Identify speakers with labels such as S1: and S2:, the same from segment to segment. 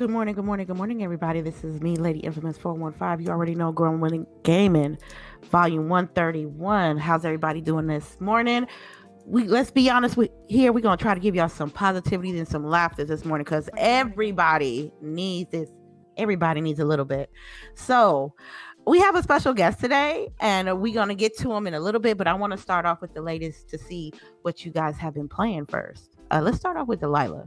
S1: Good morning, good morning, good morning, everybody. This is me, Lady Infamous 415. You already know Grown Woman Gaming, Volume 131. How's everybody doing this morning? We let's be honest with here. We're gonna try to give y'all some positivity and some laughter this morning because everybody needs this. Everybody needs a little bit. So we have a special guest today, and we're gonna get to him in a little bit. But I want to start off with the latest to see what you guys have been playing first. Uh, let's start off with Delilah.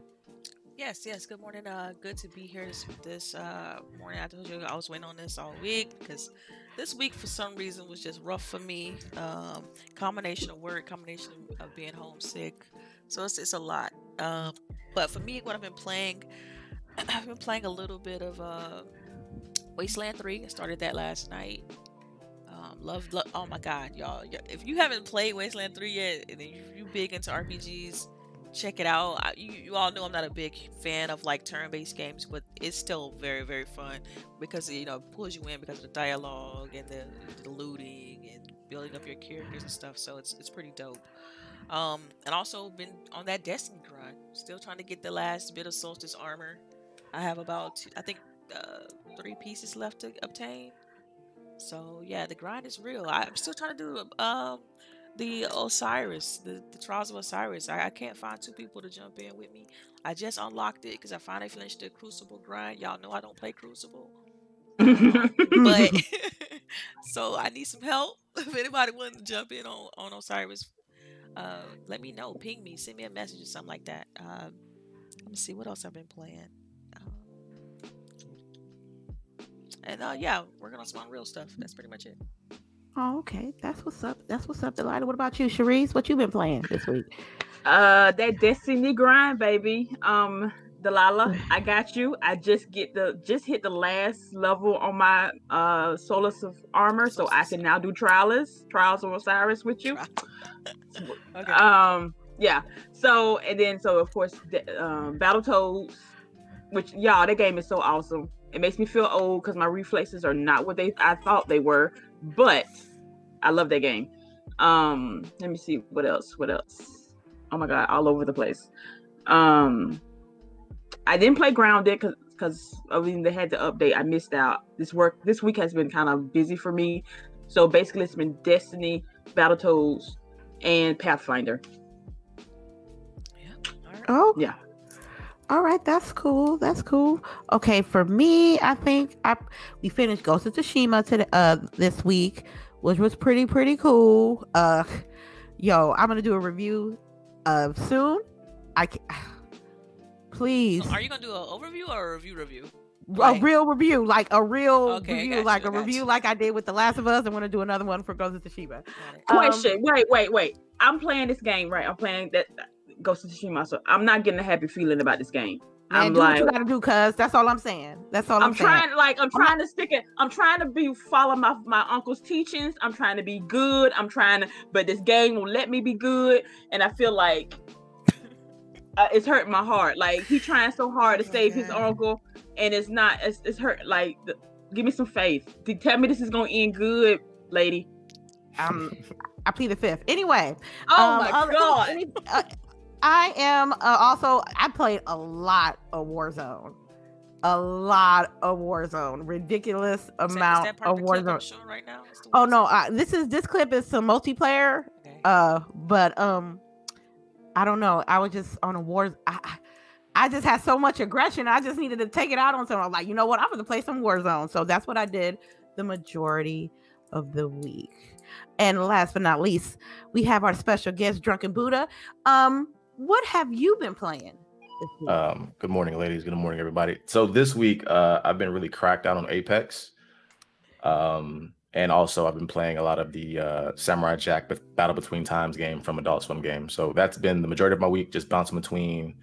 S2: Yes, yes. Good morning. Uh, good to be here this this uh morning. I told you I was waiting on this all week because this week for some reason was just rough for me. Um, combination of work, combination of being homesick, so it's it's a lot. Um, but for me, what I've been playing, I've been playing a little bit of uh Wasteland Three. I started that last night. Um, love, love, oh my god, y'all! If you haven't played Wasteland Three yet, and you, you big into RPGs check it out. I, you, you all know I'm not a big fan of like turn-based games, but it's still very very fun because you know it pulls you in because of the dialogue and the, the looting and building up your characters and stuff. So it's it's pretty dope. Um, and also been on that Destiny grind, still trying to get the last bit of Solstice armor. I have about two, I think uh, three pieces left to obtain. So yeah, the grind is real. I'm still trying to do um the Osiris, the, the Trials of Osiris. I, I can't find two people to jump in with me. I just unlocked it because I finally finished the Crucible grind. Y'all know I don't play Crucible. but so I need some help. If anybody wants to jump in on, on Osiris, uh, let me know. Ping me, send me a message or something like that. Um, let me see what else I've been playing. And uh, yeah, working on some real stuff. That's pretty much it.
S1: Oh, okay. That's what's up. That's what's up, Delilah. What about you, Cherise? What you been playing this week?
S3: Uh, that Destiny grind, baby. Um, Delilah, I got you. I just get the just hit the last level on my uh Solstice armor, so I can now do trials, trials of Osiris with you. okay. Um, yeah. So and then so of course, the, um, Battletoads, which y'all, that game is so awesome. It makes me feel old because my reflexes are not what they I thought they were but I love that game. Um, let me see what else. What else? Oh my god, all over the place. Um, I didn't play Grounded because because I mean they had to update. I missed out. This work this week has been kind of busy for me. So basically, it's been Destiny, Battletoads, and Pathfinder.
S1: Yeah. Oh yeah. All right, that's cool. That's cool. Okay, for me, I think I we finished Ghost of Tsushima today uh this week, which was pretty pretty cool. Uh yo, I'm gonna do a review of soon. I can please.
S2: So are you gonna do an overview or a review review?
S1: A real review, like a real okay, review, like you, a review, you. like I did with The Last of Us. I'm gonna do another one for Ghost of Tsushima.
S3: Question: um, Wait, wait, wait. I'm playing this game, right? I'm playing that Ghost of Tsushima. So I'm not getting a happy feeling about this game.
S1: Man, I'm do like, what you gotta do, cuz that's all I'm saying. That's all I'm,
S3: I'm trying. Like I'm trying to stick it. I'm trying to be follow my my uncle's teachings. I'm trying to be good. I'm trying to, but this game won't let me be good, and I feel like uh, it's hurting my heart. Like he trying so hard to save his uncle, and it's not. It's, it's hurt. Like the, give me some faith. Tell me this is gonna end good, lady.
S1: Um, I plead the fifth. Anyway.
S3: Oh um, my god. Any, uh,
S1: I am uh, also. I played a lot of Warzone, a lot of Warzone, ridiculous amount
S2: is
S1: of
S2: Warzone. Right now?
S1: Oh no, uh, this is this clip is some multiplayer. Okay. Uh, but um, I don't know. I was just on a war. I, I just had so much aggression. I just needed to take it out on someone. I was like, you know what? I'm to play some Warzone. So that's what I did the majority of the week. And last but not least, we have our special guest, Drunken Buddha. Um, what have you been playing?
S4: Um, good morning, ladies. Good morning, everybody. So this week, uh, I've been really cracked out on Apex. Um, and also I've been playing a lot of the uh, Samurai Jack Battle Between Times game from Adult Swim game. So that's been the majority of my week, just bouncing between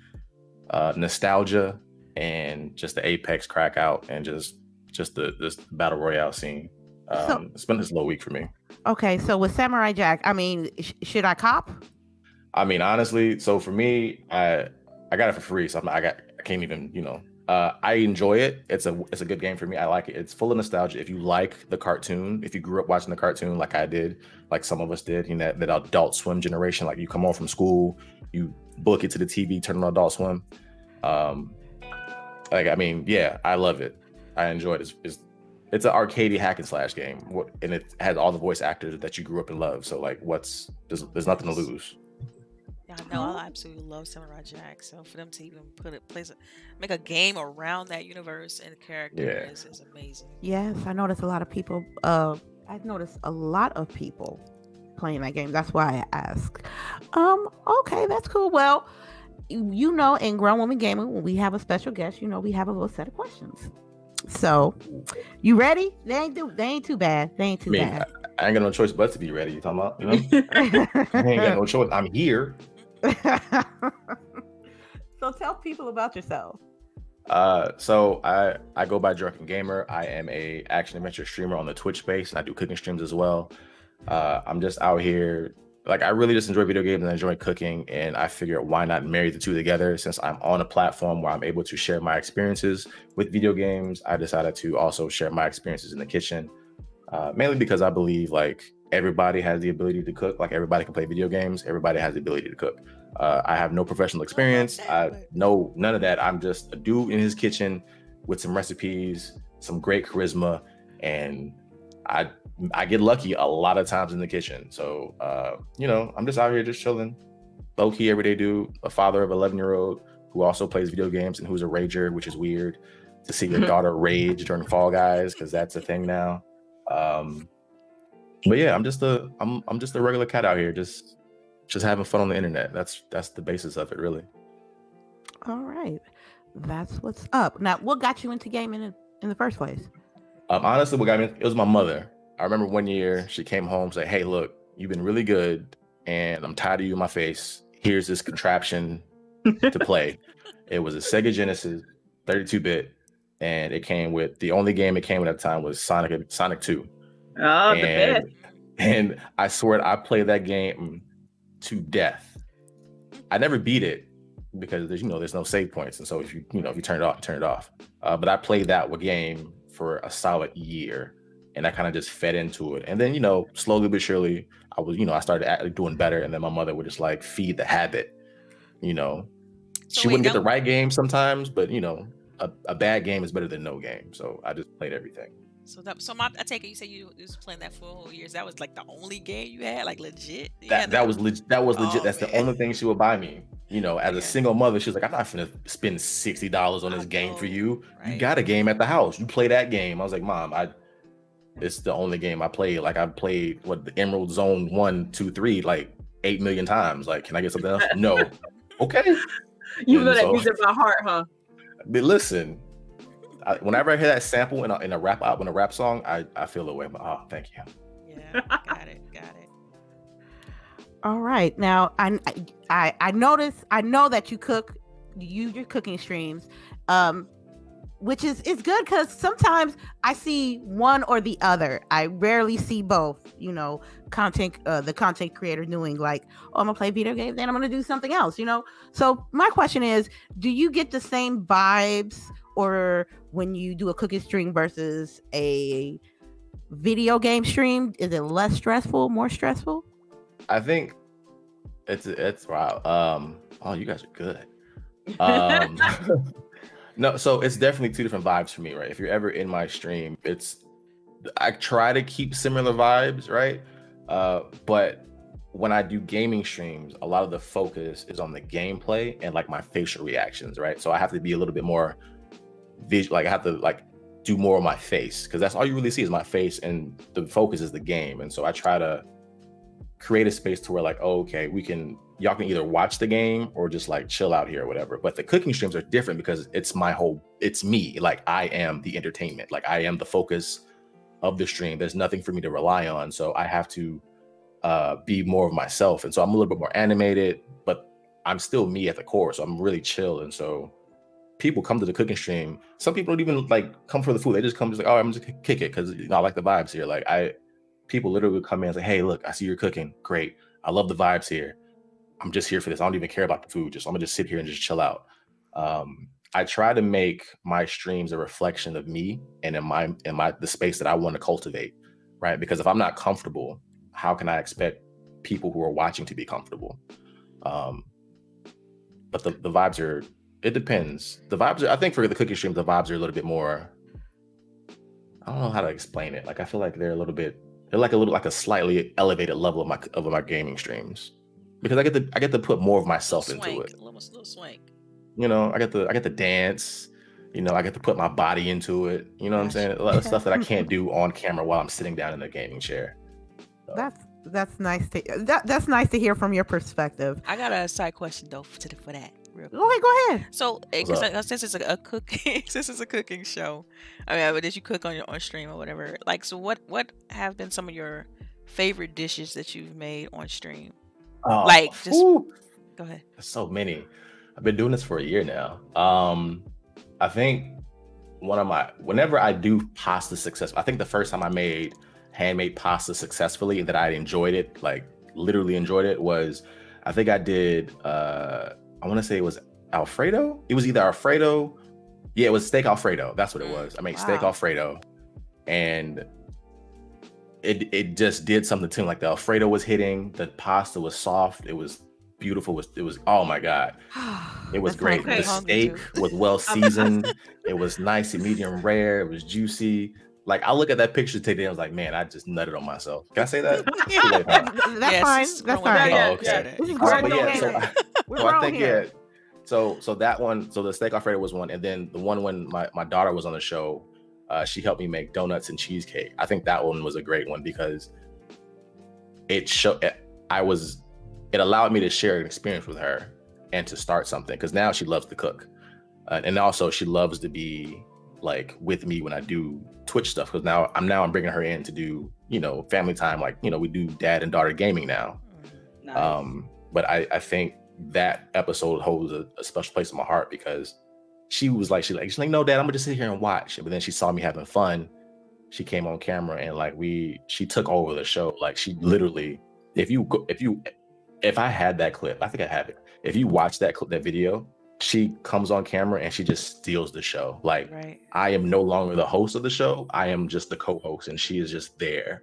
S4: uh, nostalgia and just the Apex crack out and just just the this battle royale scene. Um, so, it's been this low week for me.
S1: Okay, so with Samurai Jack, I mean, sh- should I cop?
S4: I mean, honestly, so for me, I I got it for free, so I'm, I got I can't even you know. Uh, I enjoy it. It's a it's a good game for me. I like it. It's full of nostalgia. If you like the cartoon, if you grew up watching the cartoon like I did, like some of us did, you know, that, that Adult Swim generation, like you come home from school, you book it to the TV, turn on Adult Swim. Um, like I mean, yeah, I love it. I enjoy it. It's, it's it's an arcadey hack and slash game, and it has all the voice actors that you grew up and love. So like, what's there's there's nothing to lose.
S2: Yeah, I know. I absolutely love Samurai Jack. So for them to even put it, place, a, make a game around that universe and character
S4: Yeah.
S2: is, is amazing.
S1: Yes, I noticed a lot of people. Uh, I've noticed a lot of people playing that game. That's why I ask. Um, okay, that's cool. Well, you you know, in Grown Woman Gaming, when we have a special guest, you know, we have a little set of questions. So, you ready? They ain't do, they ain't too bad. They ain't
S4: I
S1: too
S4: bad. I, I ain't got no choice but to be ready. You talking about? You know, I ain't got no choice. I'm here.
S1: So tell people about yourself.
S4: Uh, so I I go by Drunken Gamer. I am a action adventure streamer on the Twitch space, and I do cooking streams as well. Uh, I'm just out here. Like I really just enjoy video games and I enjoy cooking, and I figured why not marry the two together? Since I'm on a platform where I'm able to share my experiences with video games, I decided to also share my experiences in the kitchen. Uh, mainly because I believe like everybody has the ability to cook. Like everybody can play video games. Everybody has the ability to cook. Uh, I have no professional experience. I know none of that. I'm just a dude in his kitchen with some recipes, some great charisma, and I I get lucky a lot of times in the kitchen. So uh, you know, I'm just out here just chilling, low key everyday dude, a father of 11 year old who also plays video games and who's a rager, which is weird to see your daughter rage during Fall Guys because that's a thing now. Um, but yeah, I'm just a I'm I'm just a regular cat out here, just just having fun on the internet. That's that's the basis of it, really.
S1: All right, that's what's up. Now, what got you into gaming in, in the first place?
S4: Um, honestly, what got me it was my mother. I remember one year she came home said, "Hey, look, you've been really good, and I'm tired of you in my face. Here's this contraption to play." it was a Sega Genesis, 32-bit, and it came with the only game it came with at the time was Sonic Sonic 2.
S3: Oh, the
S4: and,
S3: best.
S4: and I swear I played that game to death. I never beat it because there's you know there's no save points, and so if you you know if you turn it off, you turn it off. Uh, but I played that game for a solid year, and I kind of just fed into it. And then you know slowly but surely, I was you know I started doing better, and then my mother would just like feed the habit. You know,
S2: So
S4: she wouldn't get the right game sometimes, but you know a, a bad game is better than no game. So I just played everything.
S2: So that so my I take it you said you was playing that for whole years. That was like the only game you had, like legit. You
S4: that
S2: had
S4: that was legit. That was legit.
S2: Oh,
S4: That's the only thing she would buy me. You know, as
S2: Yeah.
S4: a single mother, she was like, "I'm not gonna spend sixty dollars on
S2: I
S4: this game for
S2: know,
S4: you. You
S2: right.
S4: got a game at the house. You play that game." I was like, "Mom, I." It's the only game I played. Like I played what the Emerald Zone one, two, three, like eight million times. Like, can I get something else? no. Okay.
S3: You
S4: And
S3: know that
S4: so-
S3: music by heart, huh?
S4: But listen, I, whenever I hear that sample in a, in a rap out in a rap song, I I feel the way. I'm like, oh, thank you.
S2: Yeah, got it, got it.
S1: All right. Now I I I notice I know that you cook you use your cooking streams. Um which is is good because sometimes I see one or the other. I rarely see both, you know, content uh the content creator doing like, oh I'm gonna play video games, then I'm gonna do something else, you know. So my question is, do you get the same vibes or when you do a cooking stream versus a video game stream, is it less stressful, more stressful?
S4: I think it's it's wow. Um, oh, you guys are good. Um, no, so it's definitely two different vibes for me, right? If you're ever in my stream, it's I try to keep similar vibes, right? Uh, but when I do gaming streams, a lot of the focus is on the gameplay and like my facial reactions, right? So I have to be a little bit more visual, like I have to like do more of my face because that's all you really see is my face, and the focus is the game. And so I try to create a space to where like oh, okay we can y'all can either watch the game or just like chill out here or whatever. But the cooking streams are different because it's my whole it's me. Like i am the entertainment. Like i am the focus of the stream. There's nothing for me to rely on. So i have to uh be more of myself. And so i'm a little bit more animated but i'm still me at the core. So i'm really chill. And so people come to the cooking stream some people don't even like come for the food they just come just like oh i'm just kick it because you know i like the vibes here like i people literally come in and say, Hey, look, I see you're cooking. Great. I love the vibes here. I'm just here for this. I don't even care about the food. Just I'm gonna just sit here and just chill out. Um, I try to make my streams a reflection of me and in my in my the space that I want to cultivate, right? Because if I'm not comfortable, how can I expect people who are watching to be comfortable? Um, but the, the vibes are it depends. The vibes. Are, I think for the cooking streams, the vibes are a little bit more. I don't know how to explain it. Like I feel like they're a little bit. They're like a little like a slightly elevated level of my of my gaming streams because I get to I get to put more of myself
S2: Swank,
S4: into it.
S2: A little, little swank.
S4: You know, I get to I get to dance. You know, I get to put my body into it. You know what I'm saying? A lot of stuff that I can't do on camera while I'm sitting down in the gaming chair. So,
S1: That's that's nice to that that's nice to hear from your perspective.
S2: I got a side question though for, to- for that. Real quick.
S1: Go ahead, go ahead.
S2: So, eh,
S4: What's
S2: 'cause I- since it's a, a cooking, since it's a cooking show, I mean, but did you cook on your on stream or whatever? Like, so what what have been some of your favorite dishes that you've made on stream?
S4: oh,
S2: like, just-
S4: whew.
S2: Go ahead.
S4: so many. I've been doing this for a year now. Um, I think one of my whenever I do pasta success, I think the first time I made handmade pasta successfully that I enjoyed it, like literally enjoyed it, was I think I did uh I want to say it was Alfredo. It was either Alfredo, yeah, it was steak Alfredo. That's what it
S2: Mm,
S4: was. I made steak. Alfredo, and it it just did something to me. Like the Alfredo was hitting, the pasta was soft, it was beautiful. It was it was oh my god. It was great.
S3: Okay.
S4: The steak was well seasoned. it was nice and medium rare. It was juicy. Like I look at that picture today, and I was like, man, I just nutted on myself. Can I say that? Too late.
S1: That's
S2: Yes,
S1: fine. That's fine.
S4: Oh, okay.
S3: yeah.
S1: This is
S4: All right,
S1: grown
S4: but yeah, so,
S1: gaming. We're
S4: so I think
S1: here.
S4: yeah. So so that one, so the steak Alfredo was one, and then the one when my my daughter was on the show, uh, she helped me make donuts and cheesecake. I think that one was a great one because it showed I was it allowed me to share an experience with her and to start something because now she loves to cook, uh, and also she loves to be like with me when I do Twitch stuff because now I'm now I'm bringing her in to do you know family time like you know we do dad and daughter gaming now.
S3: Nice.
S4: Um, but I, I think that episode holds a, a special place in my heart because she was like, she like, she's like, no, dad, I'm gonna just sit here and watch. But then she saw me having fun. She came on camera and like we, she took over the show. Like she literally, if you go, if you, if I had that clip, I think I have it. If you watch that clip, that video, she comes on camera and she just steals the show. Like
S2: Right.
S4: I am no longer the host of the show. I am just the co-host, and she is just there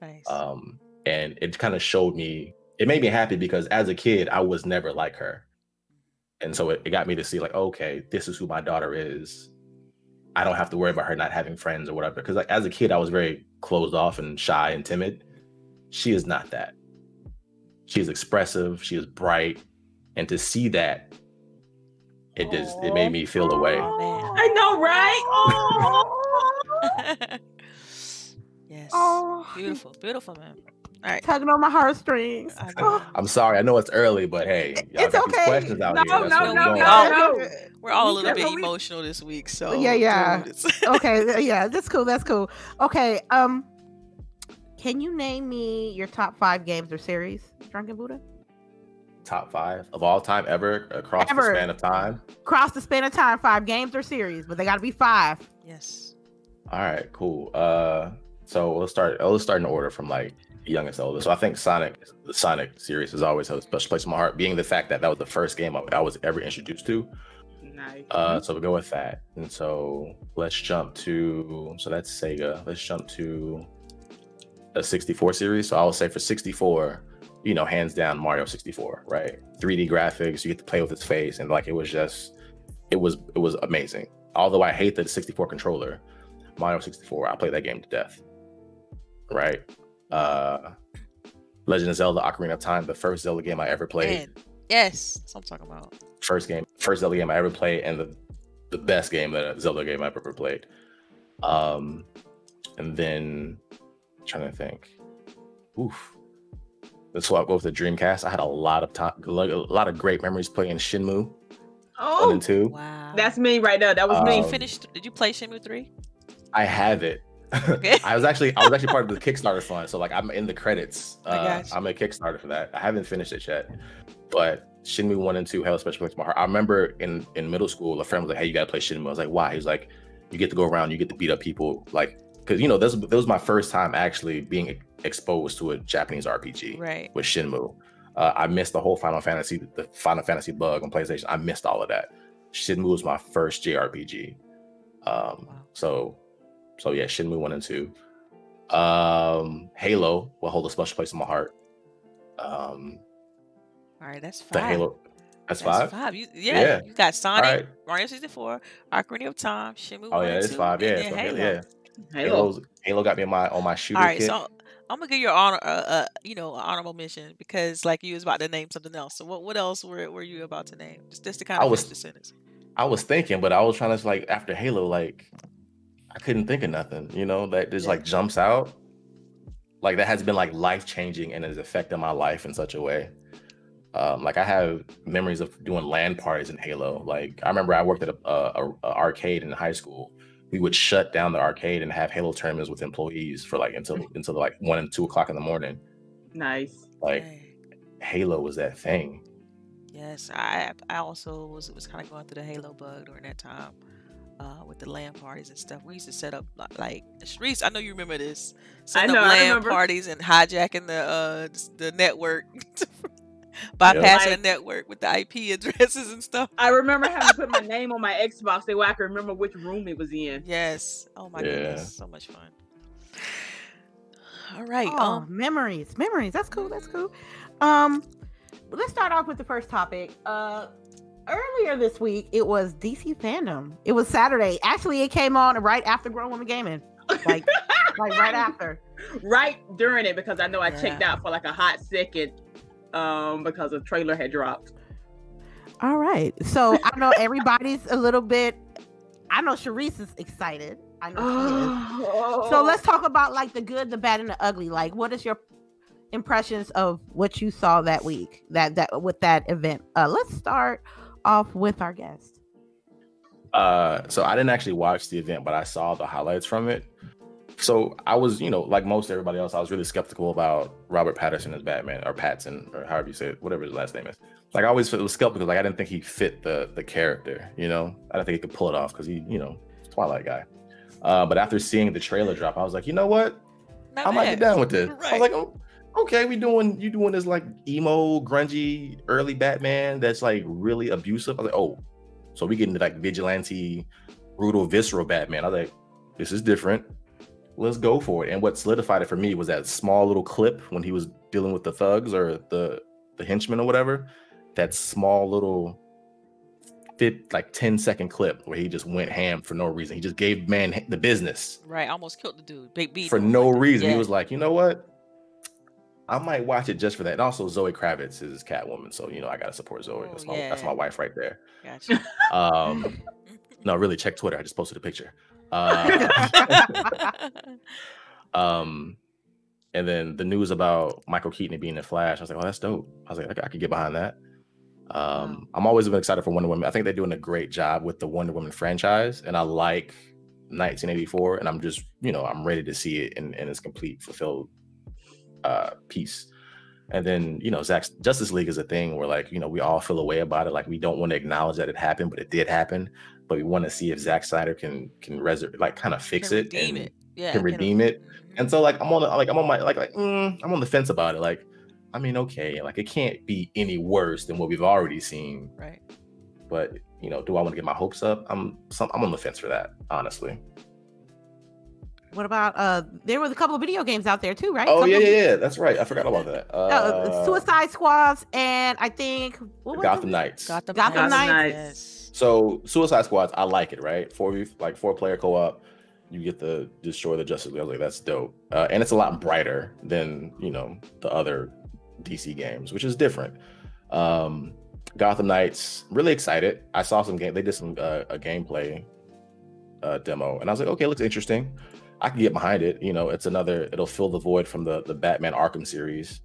S2: Nice.
S4: um and it kind of showed me it made me happy because as a kid i was never like her and so it, it got me to see like okay this is who my daughter is i don't have to worry about her not having friends or whatever because like as a kid i was very closed off and shy and timid she is not that she is expressive she is bright and to see that it just it made me feel the way.
S3: I know, right?
S2: Yes.
S1: Oh,
S2: Beautiful. Beautiful, man. All right.
S1: tugging on my heartstrings.
S2: I know.
S4: i'm sorry i know it's early but hey y'all
S1: It's
S4: got these
S1: okay.
S4: questions out
S3: No,
S4: here That's
S3: no,
S4: what we
S3: no,
S4: doing.
S2: no,
S3: no.
S2: We're all a little bit emotional this week, so
S1: Yeah, yeah. okay, yeah, that's cool. That's cool. Okay, um, can you name me your top five games or series, Drunken Buddha?
S4: top five of all time ever across
S1: Ever.
S4: the span of time.
S1: Across the span of time, five games or series, but they got to be five.
S2: yes.
S4: All right, cool. Uh, so let's start. Let's start in order from like youngest oldest. So I think Sonic, the Sonic series, has always had a special place in my heart, being the fact that that was the first game I, I was ever introduced to.
S3: Nice.
S4: Uh, so we go with that. And so let's jump to. So that's Sega. Let's jump to a 64 series. So I would say for 64, you know, hands down Mario 64, right? 3D graphics, you get to play with its face, and like it was just, it was it was amazing. Although I hate the 64 controller, Mario 64, I played that game to death. Right? Uh Legend of Zelda Ocarina of Time, the first Zelda game I ever played
S2: Man. Yes. That's what I'm talking about.
S4: first game, first Zelda game I ever played, and the the best game that a Zelda game I've ever played. Um, and then trying to think, oof. Let's I go with the Dreamcast. I had a lot of time, a lot of great memories playing Shenmue one
S3: oh,
S4: and two.
S2: Wow.
S3: that's me right there. That was
S4: Um,
S3: me.
S2: you finished. Did you play Shenmue three?
S4: I have it.
S2: Okay.
S4: I was actually I was actually part of the Kickstarter fund, so like I'm in the credits. Uh, I'm a Kickstarter for that. I haven't finished it yet, but Shenmue one and two held a special place in my heart. I remember in in middle school, a friend was like, "Hey, you gotta play Shenmue." I was like, "Why?" He's like, "You get to go around, you get to beat up people, like." Because you know, this, this was my first time actually being exposed to a Japanese RPG
S2: Right.
S4: with Shenmue. Uh, I missed the whole Final Fantasy, the Final Fantasy bug on PlayStation. I missed all of that. Shenmue was my first JRPG. Um,
S2: Wow.
S4: so, so yeah, Shenmue one and two. Um, Halo will hold a special place in my heart. Um,
S2: All right. That's
S4: the. Halo, That's
S2: That's
S4: five.
S2: five. You, yeah,
S4: Yeah.
S2: you got Sonic,
S4: right.
S2: Mario 64, Ocarina of Time, Shenmue
S4: Oh
S2: 1
S4: yeah, it's
S2: 2,
S4: five. Yeah, so Halo,
S2: Halo.
S4: yeah.
S3: Halo.
S4: Halo got me on my on my shooter
S2: All right,
S4: kit.
S2: so I'm gonna give you an honor, uh, uh, you know, an honorable mention because like you was about to name something else. So what, what else were, were you about to name? Just, just to kind of
S4: I
S2: of
S4: was-
S2: finish the sentence.
S4: I was thinking, but I was trying to like after Halo, like I couldn't think of nothing, you know, that just
S2: Yeah.
S4: like jumps out. Like that has been like life changing and has affected my life in such a way. Um, like I have memories of doing LAN parties in Halo. Like I remember I worked at a, a, a arcade in high school. We would shut down the arcade and have Halo tournaments with employees for like until until like one and two o'clock in the morning.
S3: Nice.
S4: Like
S2: Dang.
S4: Halo was that thing.
S2: Yes, I I also was was kind of going through the Halo bug during that time, uh, with the LAN parties and stuff. We used to set up li- like streets. I know you remember this. Setting
S3: know,
S2: up
S3: I
S2: LAN parties and hijacking the uh the network, bypassing
S3: Like-
S2: the network with the IP addresses and stuff.
S3: I remember having to put my name on my Xbox so I can remember which room it was in.
S2: Yes. Oh my
S4: Yeah.
S2: goodness, so much fun. All right.
S1: Oh,
S2: Um.
S1: memories, memories. That's cool. That's cool. Um, let's start off with the first topic. Uh, earlier this week, it was DC FanDome. It was Saturday. Actually, it came on right after Grown Woman Gaming, like, like right after.
S3: Right during it because I know I checked out for like a hot second um because a trailer had dropped.
S1: All right. So I know everybody's a little bit. I know Sharice is excited. I know.
S3: Oh.
S1: So let's talk about like the good, the bad, and the ugly. Like, what is your impressions of what you saw that week? That that with that event. Uh, let's start off with our guest.
S4: Uh, so I didn't actually watch the event, but I saw the highlights from it. So I was, you know, like most everybody else, I was really skeptical about Robert Patterson as Batman or Patson or however you say it, whatever his last name is. Like I always was skeptical, like I didn't think he fit the the character, you know. I didn't think he could pull it off because he, you know, Twilight guy. Uh, but after seeing the trailer drop, I was like, you know what?
S2: Not
S4: I might
S2: bad.
S4: get down with this. I was like, oh, okay, we doing you doing this like emo, grungy, early Batman that's like really abusive. I was like, oh, so we getting to like vigilante, brutal, visceral Batman. I was like, this is different. Let's go for it. And what solidified it for me was that small little clip when he was dealing with the thugs or the the henchmen or whatever. That small little fit like 10 second clip where he just went ham for no reason. He just gave man the business
S2: Right. Almost killed the dude. Big beat
S4: for no reason. He was like, you know what? I might watch it just for that. And also Zoe Kravitz is Catwoman, so you know I gotta support Zoe.
S2: Oh,
S4: That's my that's my wife right there.
S2: Gotcha.
S4: Um, no, really, check Twitter. I just posted a picture. Uh, um, and then the news about Michael Keaton being in Flash, I was like, oh, that's dope. I was like, I, I could get behind that. Um, I'm always been excited for Wonder Woman. I think they're doing a great job with the Wonder Woman franchise, and I like 1984, and I'm just, you know, I'm ready to see it in, in its complete fulfilled uh piece. And then, you know, Zack's Justice League is a thing where like, you know, we all feel a way about it. Like we don't want to acknowledge that it happened, but it did happen. But we want to see if Zack Snyder can can resur- like kind of fix it
S2: redeem
S4: and
S2: it. Yeah.
S4: can redeem it.
S2: Mhm.
S4: and so like I'm on the, like I'm on my like like mm, I'm on the fence about it. Like, I mean, okay, like it can't be any worse than what we've already seen.
S2: Right.
S4: But you know, do I want to get my hopes up? I'm some I'm on the fence for that, honestly.
S1: What about uh? There was a couple of video games out there too, right?
S4: Oh yeah, yeah, yeah. That's right. I forgot about that. Uh,
S1: Uh, Suicide Squads and I think what was
S4: Gotham
S1: it?
S4: Knights.
S2: Gotham,
S1: Gotham
S2: Knights.
S3: Knights.
S2: Yes.
S4: So Suicide Squads, I like it. Right, four like four player co op. You get to destroy the Justice League. I was like, that's dope. Uh, and it's a lot brighter than you know the other DC games, which is different. Um, Gotham Knights, really excited. I saw some game. They did some uh, a gameplay uh, demo, and I was like, okay, looks interesting. I can get behind it. You know, it's another. It'll fill the void from the the Batman Arkham series,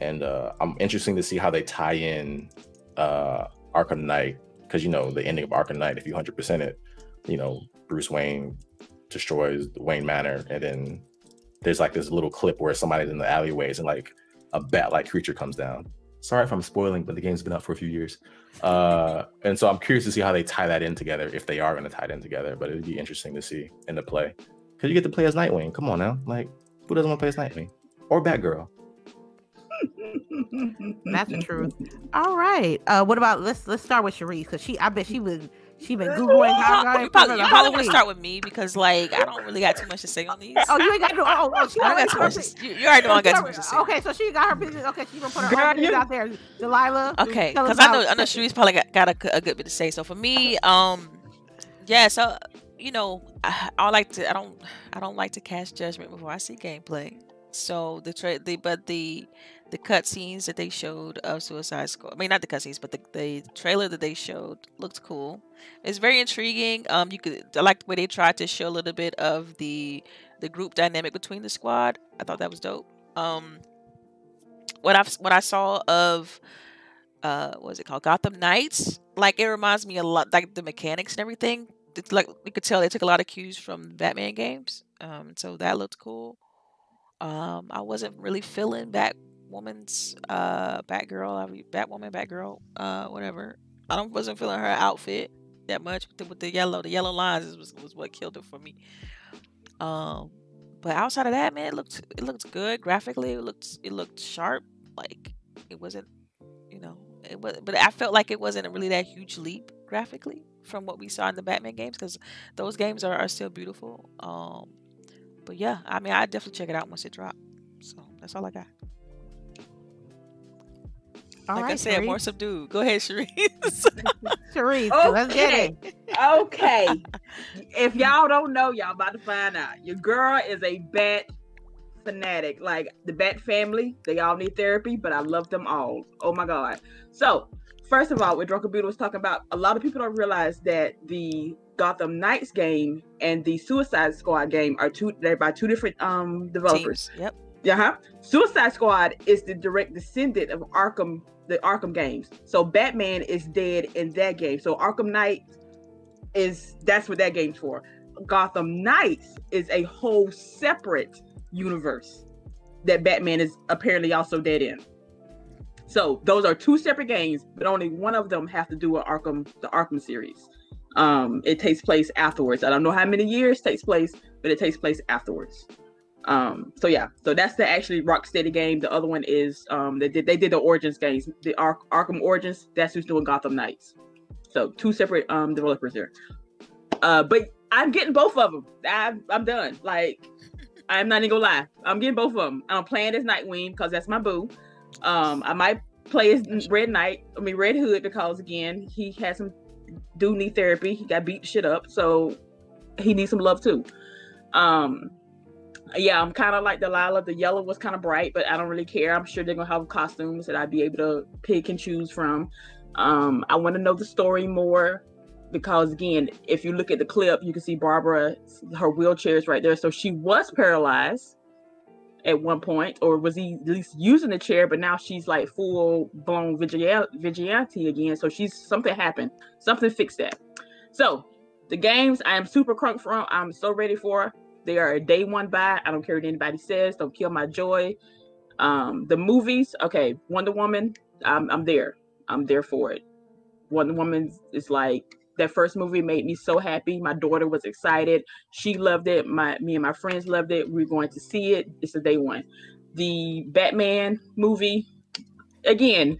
S4: and uh, I'm interesting to see how they tie in uh, Arkham Knight because you know the ending of Arkham Knight. If you hundred percent it, you know Bruce Wayne destroys Wayne Manor, and then there's like this little clip where somebody's in the alleyways and like a bat-like creature comes down. Sorry if I'm spoiling, but the game's been out for a few years, uh, and so I'm curious to see how they tie that in together if they are going to tie it in together. But it'd be interesting to see in the play because you get to play as Nightwing. Come on now, like who doesn't want to play as Nightwing or Batgirl?
S1: That's the truth. All right. Uh, what about let's let's start with Sharice because she I bet she was She been googling Hawkeye.
S2: you
S1: for
S2: probably,
S1: the
S2: you
S1: whole
S2: probably want to start with me because like I don't really got too much to say on these.
S1: Oh, you ain't got to. Oh, oh, she
S2: I got too much. To, you, you already know I got too much to say.
S1: Okay, so she got her business. Okay, she gonna put her
S3: Girl,
S1: business
S3: you-
S1: out there. Delilah.
S2: Okay, because I know I know Sharice probably got, got a, a good bit to say. So for me, um, yeah, so you know, I, I like to I don't I don't like to cast judgment before I see gameplay. So the the but the the cutscenes that they showed of Suicide Squad, I mean not the cutscenes, but the, the trailer that they showed looked cool. It's very intriguing. Um, you could I like the way they tried to show a little bit of the the group dynamic between the squad. I thought that was dope. Um, what I what I saw of uh what is it called Gotham Knights like it reminds me a lot like the mechanics and everything like you could tell they took a lot of cues from Batman games um so that looked cool. Um I wasn't really feeling Batwoman's uh Batgirl Batwoman Batgirl uh whatever. I don't wasn't feeling her outfit that much with the, with the yellow the yellow lines was, was what killed it for me. Um but outside of that man it looked it looked good graphically it looked it looked sharp like it wasn't you know it was but i felt like it wasn't really that huge leap graphically from what we saw in the batman games because those games are, are still beautiful um but yeah i mean i definitely check it out once it drops. so that's all i got
S1: All
S2: like i
S1: right,
S2: said more subdued go ahead Sharice.
S1: Sharice, let's get it.
S3: okay. If y'all don't know, y'all about to find out. Your girl is a bat fanatic. Like the bat family, they all need therapy, but I love them all. Oh my god. So, first of all, what Drunken Buddha was talking about, a lot of people don't realize that the Gotham Knights game and the Suicide Squad game are two they're by two different um developers.
S2: Teams. yep
S3: Uh-huh. Suicide Squad is the direct descendant of Arkham, the Arkham games. So Batman is dead in that game. So Arkham Knight is that's what that game's for. Gotham Knights is a whole separate universe that Batman is apparently also dead in. So those are two separate games, but only one of them have to do with Arkham, the Arkham series. Um, it takes place afterwards. I don't know how many years takes place, but it takes place afterwards. Um, so yeah, so that's the actually Rocksteady game. The other one is um they did they did the Origins games, the Ark Arkham Origins. That's who's doing Gotham Knights. So two separate um developers there. Uh, but I'm getting both of them. I'm I'm done. Like I'm not even gonna lie. I'm getting both of them. I'm playing as Nightwing because that's my boo. Um, I might play as Red Knight. I mean Red Hood because again he has some do need therapy. He got beat shit up, so he needs some love too. Um, yeah, I'm kind of like Delilah. The yellow was kind of bright, but I don't really care. I'm sure they're gonna have costumes that I'd be able to pick and choose from. Um, I want to know the story more because again, if you look at the clip, you can see Barbara, her wheelchair is right there. So she was paralyzed at one point, or was he at least using the chair? But now she's like full blown vigil- vigilante again. So she's something happened. Something fixed that. So the games I am super crunk from. I'm so ready for. They are a day one buy. I don't care what anybody says. Don't kill my joy. Um, the movies, okay. Wonder Woman, I'm I'm there. I'm there for it. Wonder Woman is like that first movie made me so happy. My daughter was excited. She loved it. My me and my friends loved it. We're going to see it. It's a day one. The Batman movie, again,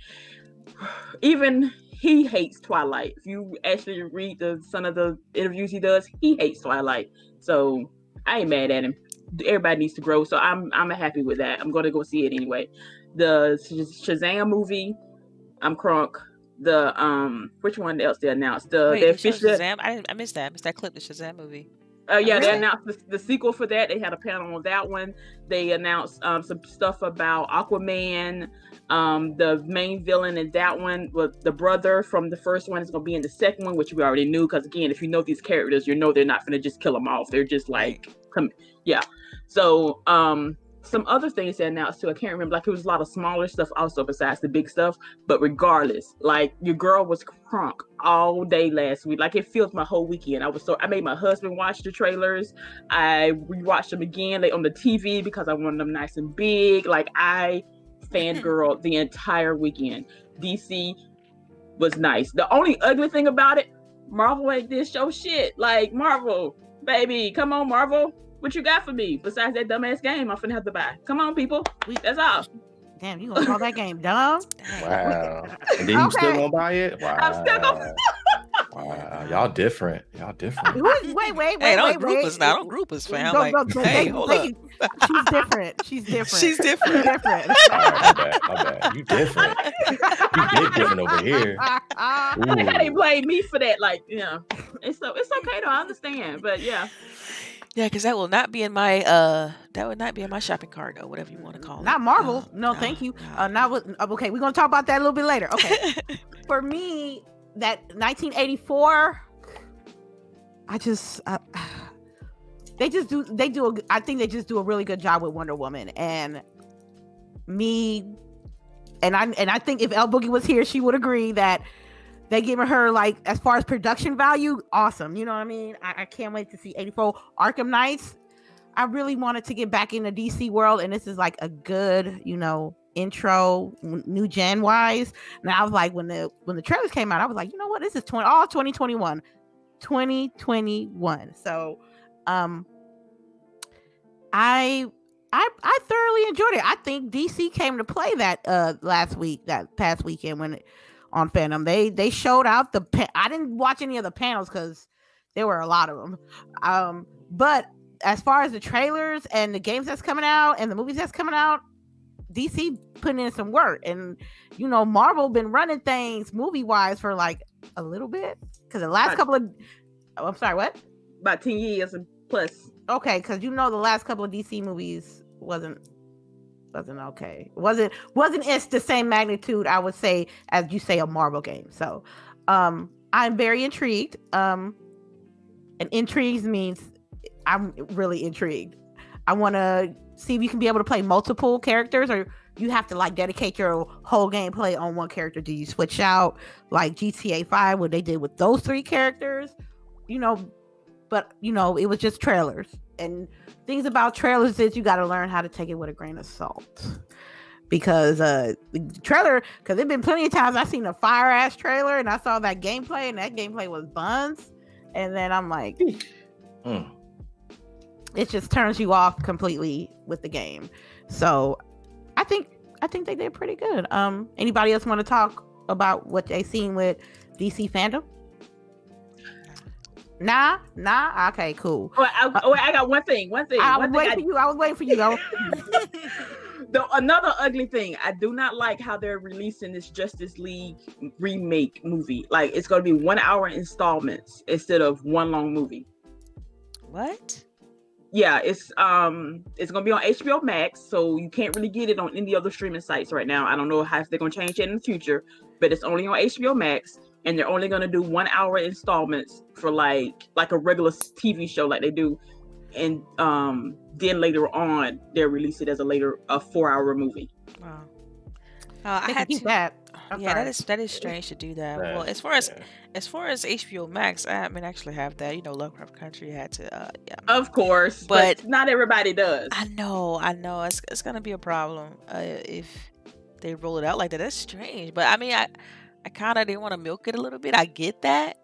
S3: even he hates Twilight. If you actually read the some of the interviews he does, he hates Twilight. So I ain't mad at him. Everybody needs to grow, so I'm I'm happy with that. I'm gonna go see it anyway. The Shazam movie, I'm crunk. The um, which one else they announced? The
S2: Wait,
S3: they officially,
S2: Shazam? I, didn't, I missed that. I missed that clip, the Shazam movie.
S3: uh, yeah, they announced the, the sequel for that. They had a panel on that one. They announced um some stuff about Aquaman. Um, the main villain in that one was the brother from the first one is gonna be in the second one, which we already knew. Because again, if you know these characters, you know they're not gonna just kill them off. They're just like come, yeah. So um, some other things they announced too. I can't remember. Like it was a lot of smaller stuff also besides the big stuff. But regardless, like your girl was crunk all day last week. Like it filled my whole weekend. I was so I made my husband watch the trailers. I rewatched them again like on the TV because I wanted them nice and big. Like I fangirl the entire weekend. DC was nice. The only ugly thing about it, Marvel ain't this show shit. Like Marvel, baby, come on, Marvel. What you got for me besides that dumbass game I'm finna have to buy? Come on, people.
S1: We-
S3: That's all.
S1: Damn, you gonna call that game dumb?
S4: Wow. And then you still gonna buy it? Wow.
S3: I'm still gonna-
S4: Wow, y'all different. Y'all different.
S1: Who is- wait, wait, wait,
S2: Hey, don't
S1: wait,
S2: group
S1: wait.
S2: us now. Don't group us, fam.
S1: Don't-
S2: like,
S1: don't- don't-
S2: hey, hold
S1: they-
S2: up.
S1: She's different. She's different.
S2: She's different.
S1: She's different.
S4: All right, my bad, my bad. You different. You big different over here.
S3: They can't
S4: Ooh.
S3: blame me for that. Like, yeah, it's so it's okay though. I understand, but yeah,
S2: Yeah, because that will not be in my uh, that would not be in my shopping cart or whatever you want to call it.
S1: Not Marvel.
S2: Uh,
S1: no, thank you.
S2: no.
S1: Uh, not with. uh, Okay, we're gonna talk about that a little bit later. Okay. For me, that 1984. I just. Uh, they just do. They do. A, I think they just do a really good job with Wonder Woman and me. And I and I think if El Boogie was here, she would agree that they giving her like as far as production value, awesome. You know what I mean? I, I can't wait to see 84 Arkham Knights. I really wanted to get back in the DC world, and this is like a good, you know, intro, new gen wise. And I was like, when the when the trailers came out, I was like, you know what? This is 20 all 2021, 2021. So, um, I. I, I thoroughly enjoyed it. I think DC came to play that uh last week, that past weekend when it, on FanDome. They they showed out the. Pa- I didn't watch any of the panels because there were a lot of them. Um, but as far as the trailers and the games that's coming out and the movies that's coming out, DC putting in some work. And you know, Marvel been running things movie wise for like a little bit because the last couple of oh, I'm sorry, what?
S3: about ten years plus.
S1: Okay, because you know the last couple of DC movies wasn't wasn't okay. wasn't wasn't it's the same magnitude I would say as you say a Marvel game. So um I'm very intrigued. Um and intrigues means I'm really intrigued. I want to see if you can be able to play multiple characters or you have to like dedicate your whole gameplay on one character. Do you switch out like GTA 5 what they did with those three characters? You know, but you know, it was just trailers. And things about trailers is you got to learn how to take it with a grain of salt. Because uh the trailer, because there've been plenty of times I've seen a fire ass trailer and I saw that gameplay and that gameplay was buns. And then I'm like,
S4: Mm.
S1: it just turns you off completely with the game. So I think I think they did pretty good. Um anybody else want to talk about what they seen with DC FanDome? Nah, nah. Okay, cool.
S3: Oh, I, oh, I got one thing. One thing.
S1: I was waiting for you. I was waiting for you. though.
S3: the, another ugly thing. I do not like how they're releasing this Justice League remake movie. Like it's going to be one hour installments instead of one long movie.
S2: what?
S3: Yeah, it's um it's gonna be on HBO Max, so you can't really get it on any other streaming sites right now. I don't know how if they're gonna change it in the future, but it's only on HBO Max, and they're only gonna do one hour installments for like like a regular TV show like they do, and um then later on they'll release it as a later a four hour movie.
S2: Wow. Uh, I had to,
S1: that. I'm
S2: yeah, that
S1: sorry.
S2: is that is strange to do that. Well, as far as
S4: yeah.
S2: as far as HBO Max, I haven't actually have that. You know, Lovecraft Country had to. Uh, yeah.
S3: Of course, but,
S2: But-
S3: not everybody does.
S2: I know, I know. It's it's gonna be a problem uh, if they roll it out like that. That's strange. But I mean, I I kind of didn't want to milk it a little bit. I get that,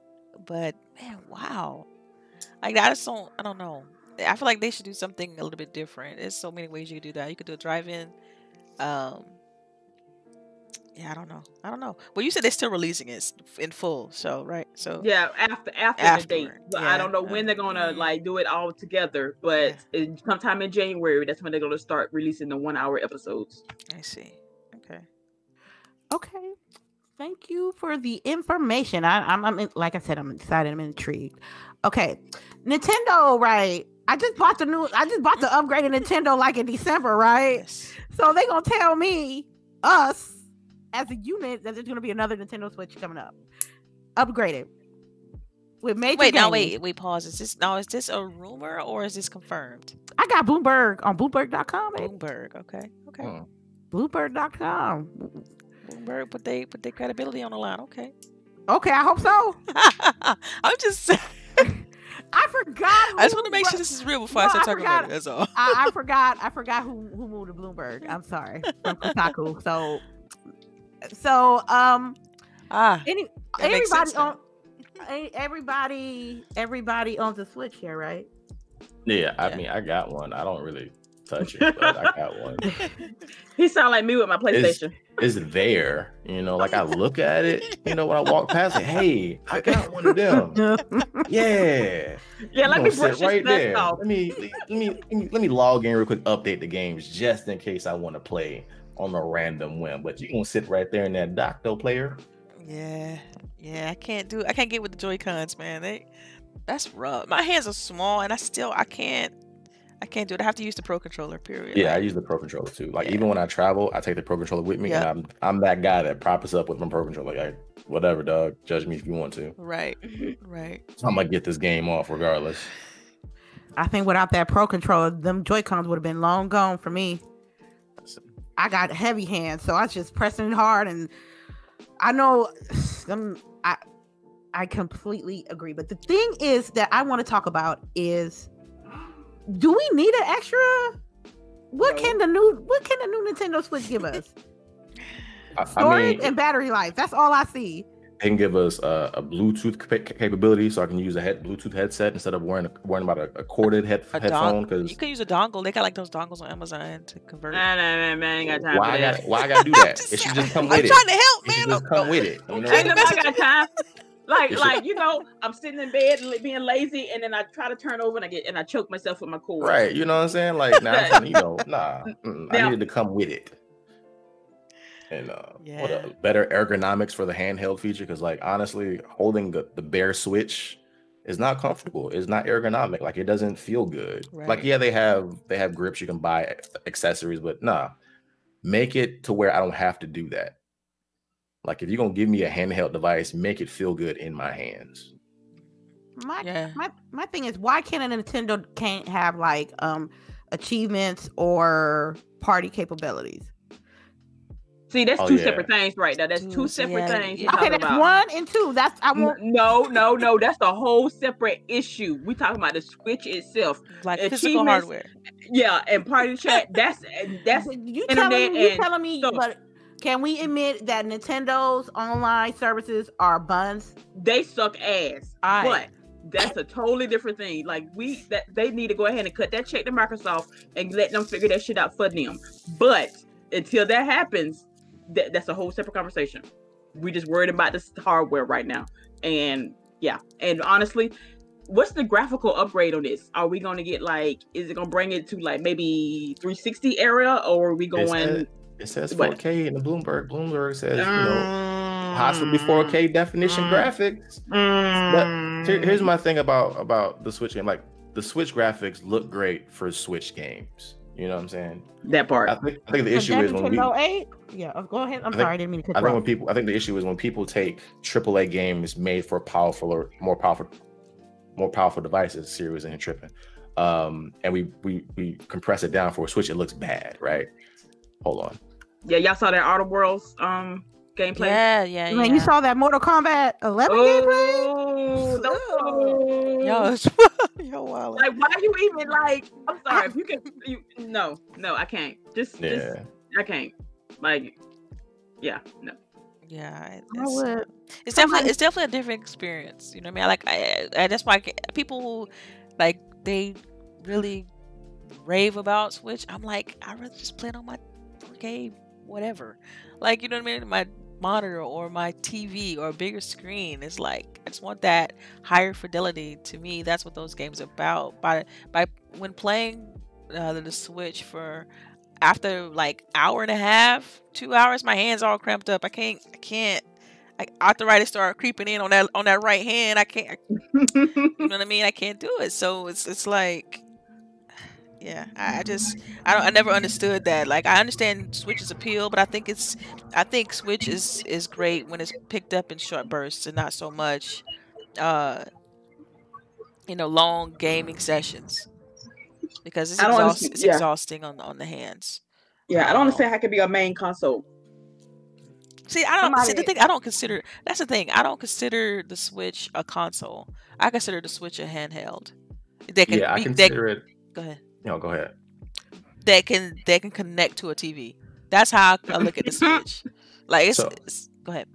S2: but man, wow. Like I just don't. I don't know. I feel like they should do something a little bit different. There's so many ways you could do that. You could do a drive-in. Um. Yeah, I don't know. I don't know. Well, you said they're still releasing it in full, so right? So
S3: Yeah, after after the date. But
S2: yeah,
S3: I don't know when
S2: uh,
S3: they're gonna
S2: mhm.
S3: like do it all together. But in, sometime in January, that's when they're gonna start releasing the one hour episodes.
S2: I see. Okay.
S1: Okay. Thank you for the information. I, I'm, I'm in- like I said, I'm excited. I'm intrigued. Okay, Nintendo, right? I just bought the new. I just bought the upgraded Nintendo like in December, right?
S2: Yes.
S1: So they gonna tell me, us, as a unit, that there's gonna be another Nintendo Switch coming up, upgraded with major.
S2: Wait, now
S1: games.
S2: wait, wait, pause. Is this now is this a rumor or is this confirmed?
S1: I got Bloomberg on Bloomberg.com. baby.
S2: Bloomberg, okay, okay.
S4: Hmm.
S1: Bloomberg.com.
S2: Bloomberg put they put their credibility on the line. Okay.
S1: Okay, I hope so.
S2: I'm just saying.
S1: I forgot.
S2: I just want to make sure this is real before I start
S1: I
S2: talking about
S1: forgot-
S2: it. That's all.
S1: I, I forgot. I forgot who who moved to Bloomberg. I'm sorry from Kotaku. So, so um,
S2: Ah,
S1: any everybody on everybody everybody owns a Switch here, right?
S4: Yeah, I
S2: Yeah.
S4: mean, I got one. I don't really touch it, but I got one.
S3: He sound like me with my PlayStation.
S4: It's there, you know. Like I look at it, you know, when I walk past, like, hey, I got one of them. Yeah,
S3: yeah, let me brush
S4: right there.
S3: off.
S4: Let me, let me let me let me log in real quick, update the games just in case I want to play on a random whim. But you gonna sit right there in that docto player.
S2: Yeah, yeah, I can't do. I can't get with the Joy Cons, man. They, that's rough. My hands are small, and I still, I can't, I can't do it. I have to use the Pro controller. Period.
S4: Yeah, I use the Pro controller too. Like
S2: Yeah.
S4: even when I travel, I take the Pro controller with me,
S2: Yeah.
S4: and I'm I'm that guy that props up with my Pro controller. Like whatever, dog. Judge me if you want to.
S2: right, right.
S4: I'm gonna get this game off regardless.
S1: I think without that pro controller, them Joy Cons would have been long gone for me. I got heavy hands, so I was just pressing hard, and I know them. I I completely agree. But the thing is that I want to talk about is, do we need an extra? What
S3: No.
S1: can the new What can the new Nintendo Switch give us?
S4: I, I
S1: Storage
S4: mean,
S1: and battery life. That's all I see.
S4: they can give us uh, a Bluetooth capa- capability, so I can use a head Bluetooth headset instead of wearing a, worrying about a, a corded head
S2: A
S4: headphone. Because
S2: You can use a dongle. They got like those dongles on Amazon to convert.
S3: Nah, nah, man, man, ain't got time
S4: why I
S3: for
S4: got
S3: that.
S4: why I gotta do that? It should just come
S2: I'm
S4: with it.
S2: I'm trying to help,
S4: It should
S2: man.
S4: just come with it. You know?
S3: Ain't nobody got time. Like, like you know, I'm sitting in bed li- being lazy, and then I try to turn over and I get and I choke myself with my cord.
S4: Right, you know what I'm saying? Like, nah, I'm trying to, you know, nah, mm, I needed to come with it. And uh, what a better ergonomics for the handheld feature because, like, honestly, holding the, the bare switch is not comfortable. It's not ergonomic. Like, it doesn't feel good. Like, yeah, they have they have grips you can buy accessories, but nah, make it to where I don't have to do that. Like, if you're gonna give me a handheld device, make it feel good in my hands.
S1: My
S2: Yeah.
S1: my my thing is why can't a Nintendo can't have like um achievements or party capabilities?
S3: See, that's
S4: Oh,
S3: two
S4: yeah.
S3: separate things right now. That's two
S2: Two,
S3: separate
S2: yeah,
S3: things. you're
S1: Okay, that's
S3: about.
S1: one and two. That's I
S3: N-
S1: want.
S3: No, no, no. That's a whole separate issue. We talking about the Switch itself.
S2: like physical
S3: achievements-
S2: hardware.
S3: Yeah, and party chat. That's that's
S1: you
S3: internet
S1: telling me? You
S3: and
S1: telling me?
S3: stuff.
S1: But can we admit that Nintendo's online services are buns?
S3: they suck ass.
S1: All
S3: But that's a totally different thing. Like we that they need to go ahead and cut that check to Microsoft and let them figure that shit out for them. But until that happens, that, that's a whole separate conversation. We just worried about this hardware right now. And yeah, and honestly, what's the graphical upgrade on this? Are we going to get like is it going to bring it to like maybe 360 area or are we
S4: It
S3: going
S4: says, it says 4K in the Bloomberg. Bloomberg says, you know, possibly 4K definition
S3: Mm.
S4: graphics.
S3: Mm.
S4: Here- here's my thing about about the Switch game. Like the Switch graphics look great for Switch games. You know what I'm saying?
S3: that part.
S4: I think I think the issue
S1: that
S4: is when we,
S1: Nintendo eight. Yeah, uh, go ahead. I'm
S4: think-
S1: sorry, I didn't mean to cut
S4: think when people I think the issue is when people take AAA games made for powerful or more powerful more powerful devices, series and tripping. Um, and we we we compress it down for a Switch, it looks bad, right? Hold on.
S3: Yeah, y'all saw that Outer Worlds um gameplay.
S2: Yeah, yeah,
S1: Man,
S2: yeah.
S1: you saw that Mortal Kombat 11 gameplay?
S3: Oh, no.
S2: Yo, yo, wow.
S3: Like, why you even like? I'm sorry. If you can, you no, no, I can't. Just,
S4: Yeah.
S3: just, I can't. Like, yeah, no.
S2: Yeah,
S1: I
S2: it's,
S1: would.
S2: it's definitely it's definitely a different experience. You know what I mean? I like I, I that's why I get, people who like they really rave about Switch. I'm like I rather just play it on my 4K whatever. Like you know what I mean? My monitor or my TV or a bigger screen. It's like I just want that higher fidelity. To me, that's what those games are about. By by when playing uh, the Switch for after like hour and a half, two hours, my hands all cramped up. I can't, I can't. I, arthritis start creeping in on that on that right hand. I can't. You know what I mean? I can't do it. So it's it's like, yeah. I, I just I don't I never understood that. Like I understand Switch's appeal, but I think it's I think Switch is is great when it's picked up in short bursts and not so much, uh, you know, long gaming sessions. Because it's, exhaust, it's
S3: yeah.
S2: exhausting on on the hands.
S3: yeah, I don't understand how it could be a main console.
S2: See, I don't see the thing. I don't consider that's the thing. I don't consider the Switch a console. I consider the Switch a handheld. That can
S4: Yeah, I
S2: be, that,
S4: consider it.
S2: go ahead.
S4: No, go ahead.
S2: That can that can connect to a TV. That's how I look at the Switch. Like it's,
S4: So-
S2: it's go ahead.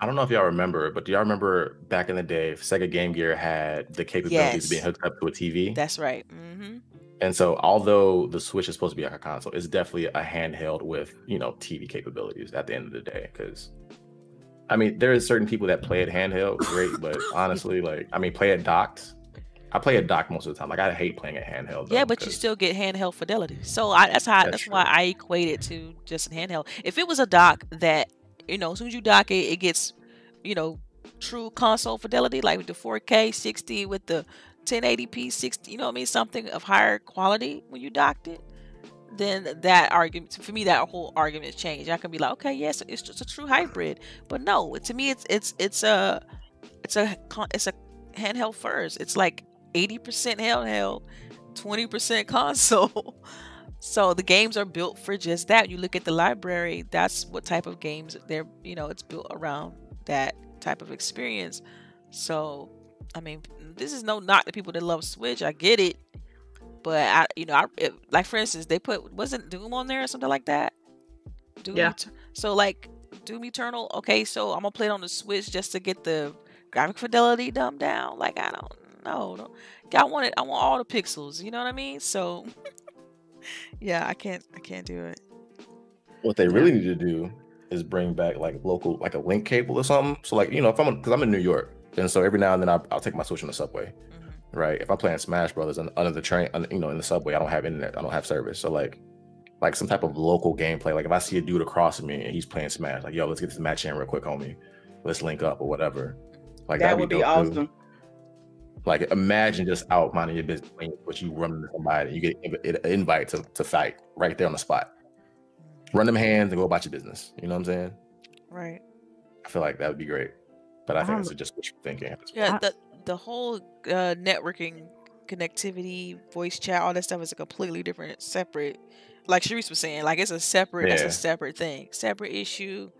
S4: I don't know if y'all remember, but do y'all remember back in the day, Sega Game Gear had the capabilities
S2: Yes.
S4: of being hooked up to a TV?
S2: That's right. hmm
S4: And so, although the Switch is supposed to be like a console, it's definitely a handheld with you know TV capabilities at the end of the day. Because, I mean, there are certain people that play it handheld, great, but honestly, like, I mean, play it docked. I play a docked most of the time. Like, I hate playing a handheld.
S2: Yeah,
S4: though,
S2: but you still get handheld fidelity. So I, that's how
S4: That's
S2: that's, why. I equate it to just a handheld. If it was a dock that you know, as soon as you dock it, it gets you know true console fidelity, like with the 4K 60 with the 1080p 60. You know what I mean? Something of higher quality when you docked it. Then that argument for me, that whole argument changed. I can be like, okay, yes, it's just a true hybrid. But no, to me, it's it's it's a it's a it's a handheld first. It's like 80% handheld, 20% console. So the games are built for just that. You look at the library, that's what type of games they're, you know, it's built around that type of experience. So, I mean, this is no knock to people that love Switch. I get it. But I, you know, I it, like for instance, they put wasn't Doom on there or something like that. Doom
S3: Yeah.
S2: So like Doom Eternal. Okay, so I'm gonna play it on the Switch just to get the graphic fidelity dumbed down. Like I don't know. Don't, I want it. I want all the pixels. You know what I mean? So yeah, I can't. I can't do it.
S4: What they really need to do is bring back like local, like a link cable or something. So like you know, if I'm because I'm in New York, and so every now and then I'll, I'll take my Switch on the subway,
S2: Mhm.
S4: right? If I'm playing Smash Brothers and under the train, on- you know, in the subway, I don't have internet, I don't have service. So like, like some type of local gameplay. Like if I see a dude across from me and he's playing Smash, like yo, let's get this match in real quick, homie. Let's link up or whatever. Like
S3: that
S4: that'd
S3: would be
S4: awesome. too.
S3: Awesome.
S4: Like imagine just out minding your business, playing what you run into somebody, you get an invite to, to fight right there on the spot. Run them hands and go about your business. You know what I'm saying?
S2: Right.
S4: I feel like that would be great. But I think
S1: Um,
S4: it's just wishful thinking. at this
S2: Yeah. The the whole uh, networking, connectivity, voice chat, all that stuff is a completely different, separate. Like Sharice was saying, like it's a separate. That's
S4: Yeah.
S2: a separate thing, separate issue.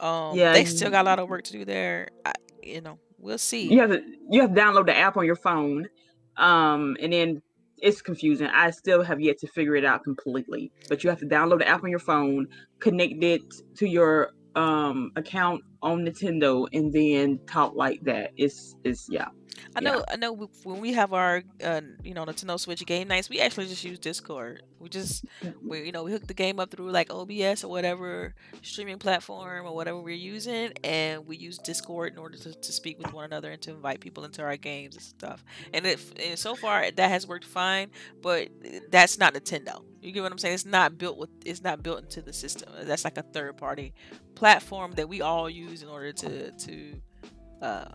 S2: Um,
S3: Yeah,
S2: they still got a lot of work to do there. I, you know, we'll see.
S3: You have to you have to download the app on your phone, um, and then it's confusing. I still have yet to figure it out completely. But you have to download the app on your phone, connect it to your um account on Nintendo, and then talk like that. It's it's yeah.
S2: I
S3: Yeah.
S2: know. I know. When we have our, uh, you know, Nintendo Switch game nights, we actually just use Discord. We just, we, you know, we hook the game up through like OBS or whatever streaming platform or whatever we're using, and we use Discord in order to, to speak with one another and to invite people into our games and stuff. And if and so far that has worked fine, but that's not Nintendo. You get what I'm saying? It's not built with. It's not built into the system. That's like a third party platform that we all use in order to to. Uh,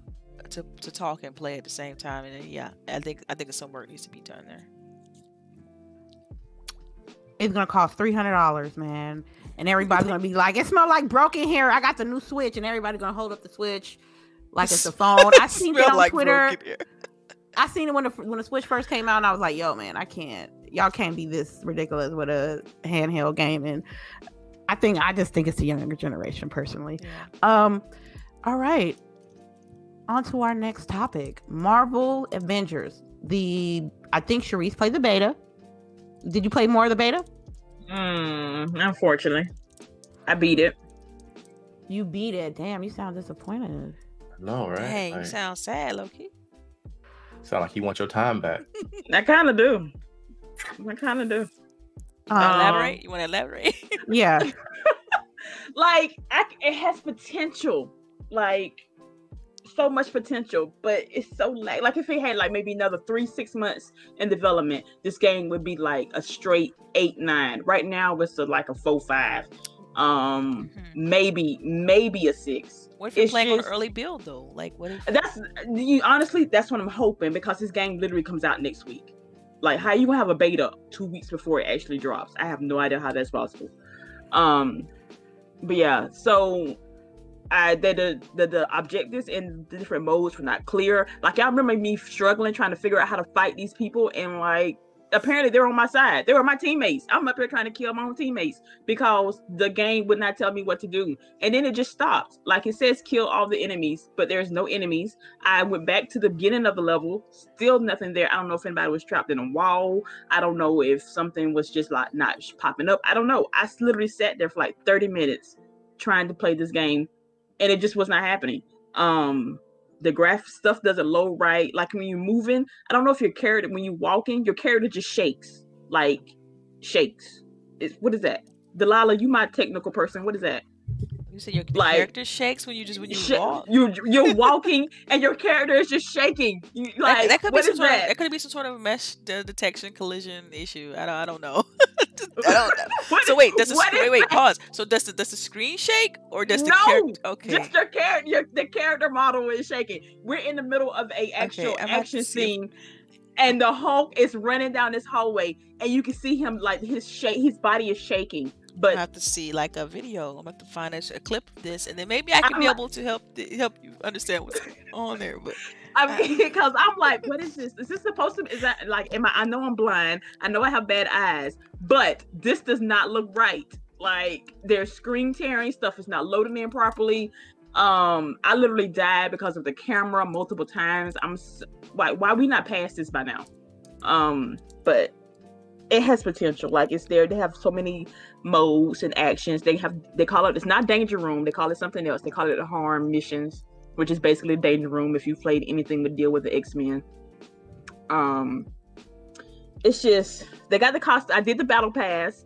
S2: to, to talk and play at the same time and then, yeah i think i think some work needs to be done there
S1: It's gonna cost three hundred dollars, man. And everybody's gonna be like, "It smell like broken here." I got the new Switch, and everybody's gonna hold up the Switch like it's a phone. I seen it on
S2: like
S1: Twitter. I seen it when the when the Switch first came out, and I was like, "Yo, man, I can't. Y'all can't be this ridiculous with a handheld game." And I think I just think it's the younger generation, personally.
S2: yeah.
S1: Um, all right. On to our next topic: Marvel Avengers. The I think Sharice played the beta. Did you play more of the beta?
S3: Mm, unfortunately, I beat it.
S1: You beat it. Damn, you sound disappointed.
S4: No, right?
S2: dang you
S4: Like,
S2: sound sad loki
S4: sound like you want your time back.
S3: I kind of do. I kind of do.
S1: Um,
S2: elaborate? You want to elaborate?
S1: Yeah.
S3: like I, it has potential like so much potential but it's so like like if it had like maybe another three six months in development this game would be like a straight eight nine. Right now it's a, like a four five. Um
S2: Mhm.
S3: maybe maybe a six.
S2: What if you're
S3: It's
S2: playing on
S3: just-
S2: an early build though? Like what if
S3: that's you honestly that's what i'm hoping because this game literally comes out next week like how you gonna have a beta two weeks before it actually drops i have no idea how that's possible um but yeah so I the the, the the objectives and the different modes were not clear. Like I remember me struggling trying to figure out how to fight these people, and like apparently they're on my side. They were my teammates. I'm up here trying to kill my own teammates because the game would not tell me what to do, and then it just stopped. Like it says, kill all the enemies, but there's no enemies. I went back to the beginning of the level, still nothing there. I don't know if anybody was trapped in a wall. I don't know if something was just like not popping up. I don't know. I literally sat there for like 30 minutes trying to play this game and it just was not happening. Um the graph stuff doesn't load right. Like when you're moving, I don't know if your character when you're walking, your character just shakes, like shakes. It's what is that? Delilah, you my technical person. What is that?
S2: You said your the
S3: Like-
S2: character shakes when you just when you
S3: Sh-
S2: walk.
S3: You you're walking and your character is just shaking. You, like
S2: that could be some sort
S3: that?
S2: of that could be some sort of mesh de- detection collision issue. I don't I don't know. I don't know. So wait, does the wait wait
S3: that?
S2: pause? So does the does the screen shake or does the
S3: No,
S2: character? Okay,
S3: Just your character, your, the character model is shaking. We're in the middle of a actual
S2: to
S3: action scene, and the Hulk is running down this hallway, and you can see him like his shake, his body is shaking.
S2: I have to see like a video. I'm going to find a, a clip of this, and then maybe I can
S3: I'm
S2: be
S3: like-
S2: able to help help you understand what's on there. But
S3: I mean, because I'm like, what is this? Is this supposed to? Is that like? Am I? I know I'm blind. I know I have bad eyes, but this does not look right. Like there's screen tearing stuff is not loading in properly. Um, I literally died because of the camera multiple times. I'm s- why why we not past this by now? Um, but it has potential. Like it's there. They have so many modes and actions. They have they call it. It's not danger room. They call it something else. They call it the harm missions which is basically a danger room if you've played anything to deal with the X-Men. Um it's just they got the cost I did the battle pass.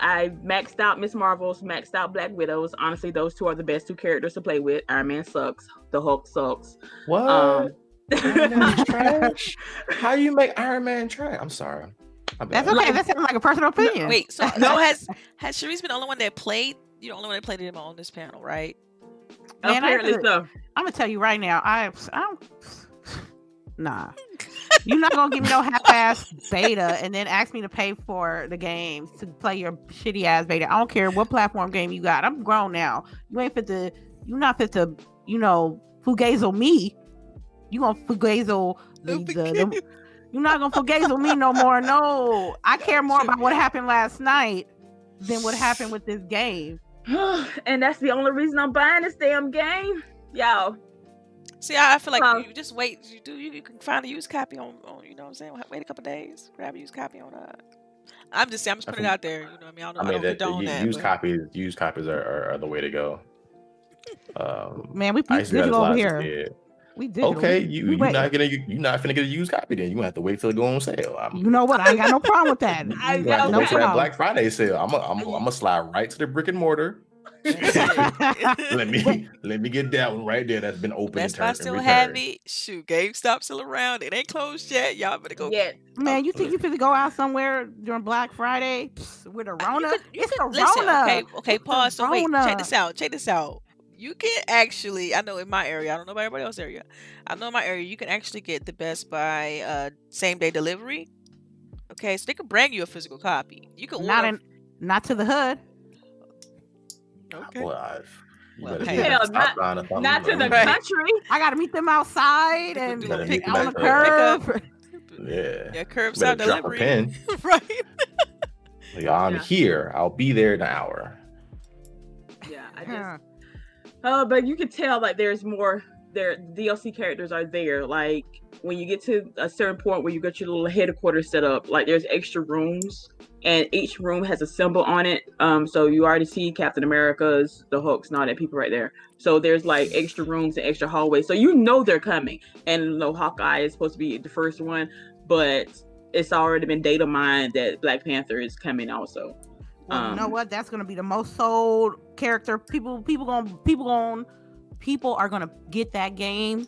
S3: I maxed out Miss Marvels, maxed out Black Widows. Honestly, those two are the best two characters to play with. Iron Man sucks. The Hulk sucks.
S4: What?
S3: Um
S4: Iron trash? How you make Iron Man trash? I'm sorry. My bad.
S1: That's okay.
S3: Like-
S1: that sounds like a personal opinion.
S2: wait, so,
S3: No.
S2: has has Sharice been the only one that played? You're the only one that played him on this panel, right?
S1: Man, I
S3: apparently
S1: could-
S3: so.
S1: I'm gonna tell you right now. I, I don't. Nah, you're not gonna give me no half-ass beta and then ask me to pay for the games to play your shitty ass beta. I don't care what platform game you got. I'm grown now. You ain't fit to. You not fit to. You know, fugazel me. You gonna fugazel the, the, the You're not gonna fugazel me no more. No, I care more about what happened last night than what happened with this game.
S3: and that's the only reason I'm buying this damn game. Y'all,
S2: See, I I feel like
S3: Um,
S2: you just wait. You do. You, you can find a used copy on, on. You know what I'm saying? Wait a couple days. Grab a used copy on. Uh, I'm just. saying, I'm just
S4: I
S2: putting it out there. You know what I mean? I don't,
S4: I
S2: I
S4: mean,
S2: don't
S4: that,
S2: condone that.
S4: used
S2: but-
S4: copies, used copies are, are, are the way to go. Um,
S1: Man, we,
S4: I
S1: we
S4: used to do that as
S1: digital over
S4: lot as
S1: here.
S4: Kid.
S1: We digital.
S4: Okay, you
S1: we
S4: you
S1: wait.
S4: not gonna you're not finna get a used copy then. You gonna have to wait till it go on sale. I'm,
S1: You know what? I ain't got no problem with that.
S3: I
S4: you gonna have to
S3: know
S4: wait for that. Black Friday sale. I'm gonna I'm, I'm gonna slide right to the brick and mortar. Let me let me get that one right there. That's been open.
S2: Best
S4: and
S2: Buy still
S4: and
S2: have it. Shoot, GameStop still around. It ain't closed yet. Y'all better go.
S3: yeah.
S1: Man, you think uh, you fit to go out somewhere during Black Friday Psst, with a Rona?
S2: You could- you
S1: it's
S2: could-
S1: a
S2: listen,
S1: Rona.
S2: Okay, okay, pause. So wait, check this out. Check this out. You can actually, I know in my area, I don't know about everybody else's area. I know in my area, you can actually get the Best Buy uh, same day delivery. Okay, so they can bring you a physical copy. You can
S1: Not
S2: order.
S1: in, not to the hood.
S2: okay.
S4: Well, I've,
S2: Well, hey.
S3: Hell, not-
S4: sign or something,
S3: Not to the.
S2: Right.
S3: country.
S1: I got to meet them outside and
S2: do
S4: Better
S2: pick
S1: on the
S4: back
S1: curb.
S4: Yeah.
S2: Yeah, curbside
S4: better a
S2: delivery.
S4: pin.
S2: right.
S4: Like, I'm
S3: Yeah.
S4: here. I'll be there in an hour.
S3: Yeah, I just Uh, but you can tell like there's more. Their DLC characters are there. Like when you get to a certain point where you got your little headquarters set up, like there's extra rooms, and each room has a symbol on it. Um, so you already see Captain America's, the Hulks, all that people right there. So there's like extra rooms and extra hallways. So you know they're coming. And you know Hawkeye is supposed to be the first one, but it's already been data mined that Black Panther is coming also.
S1: Well, you know
S3: Um,
S1: what? That's gonna be the most sold character. People, people going, people going, people are gonna get that game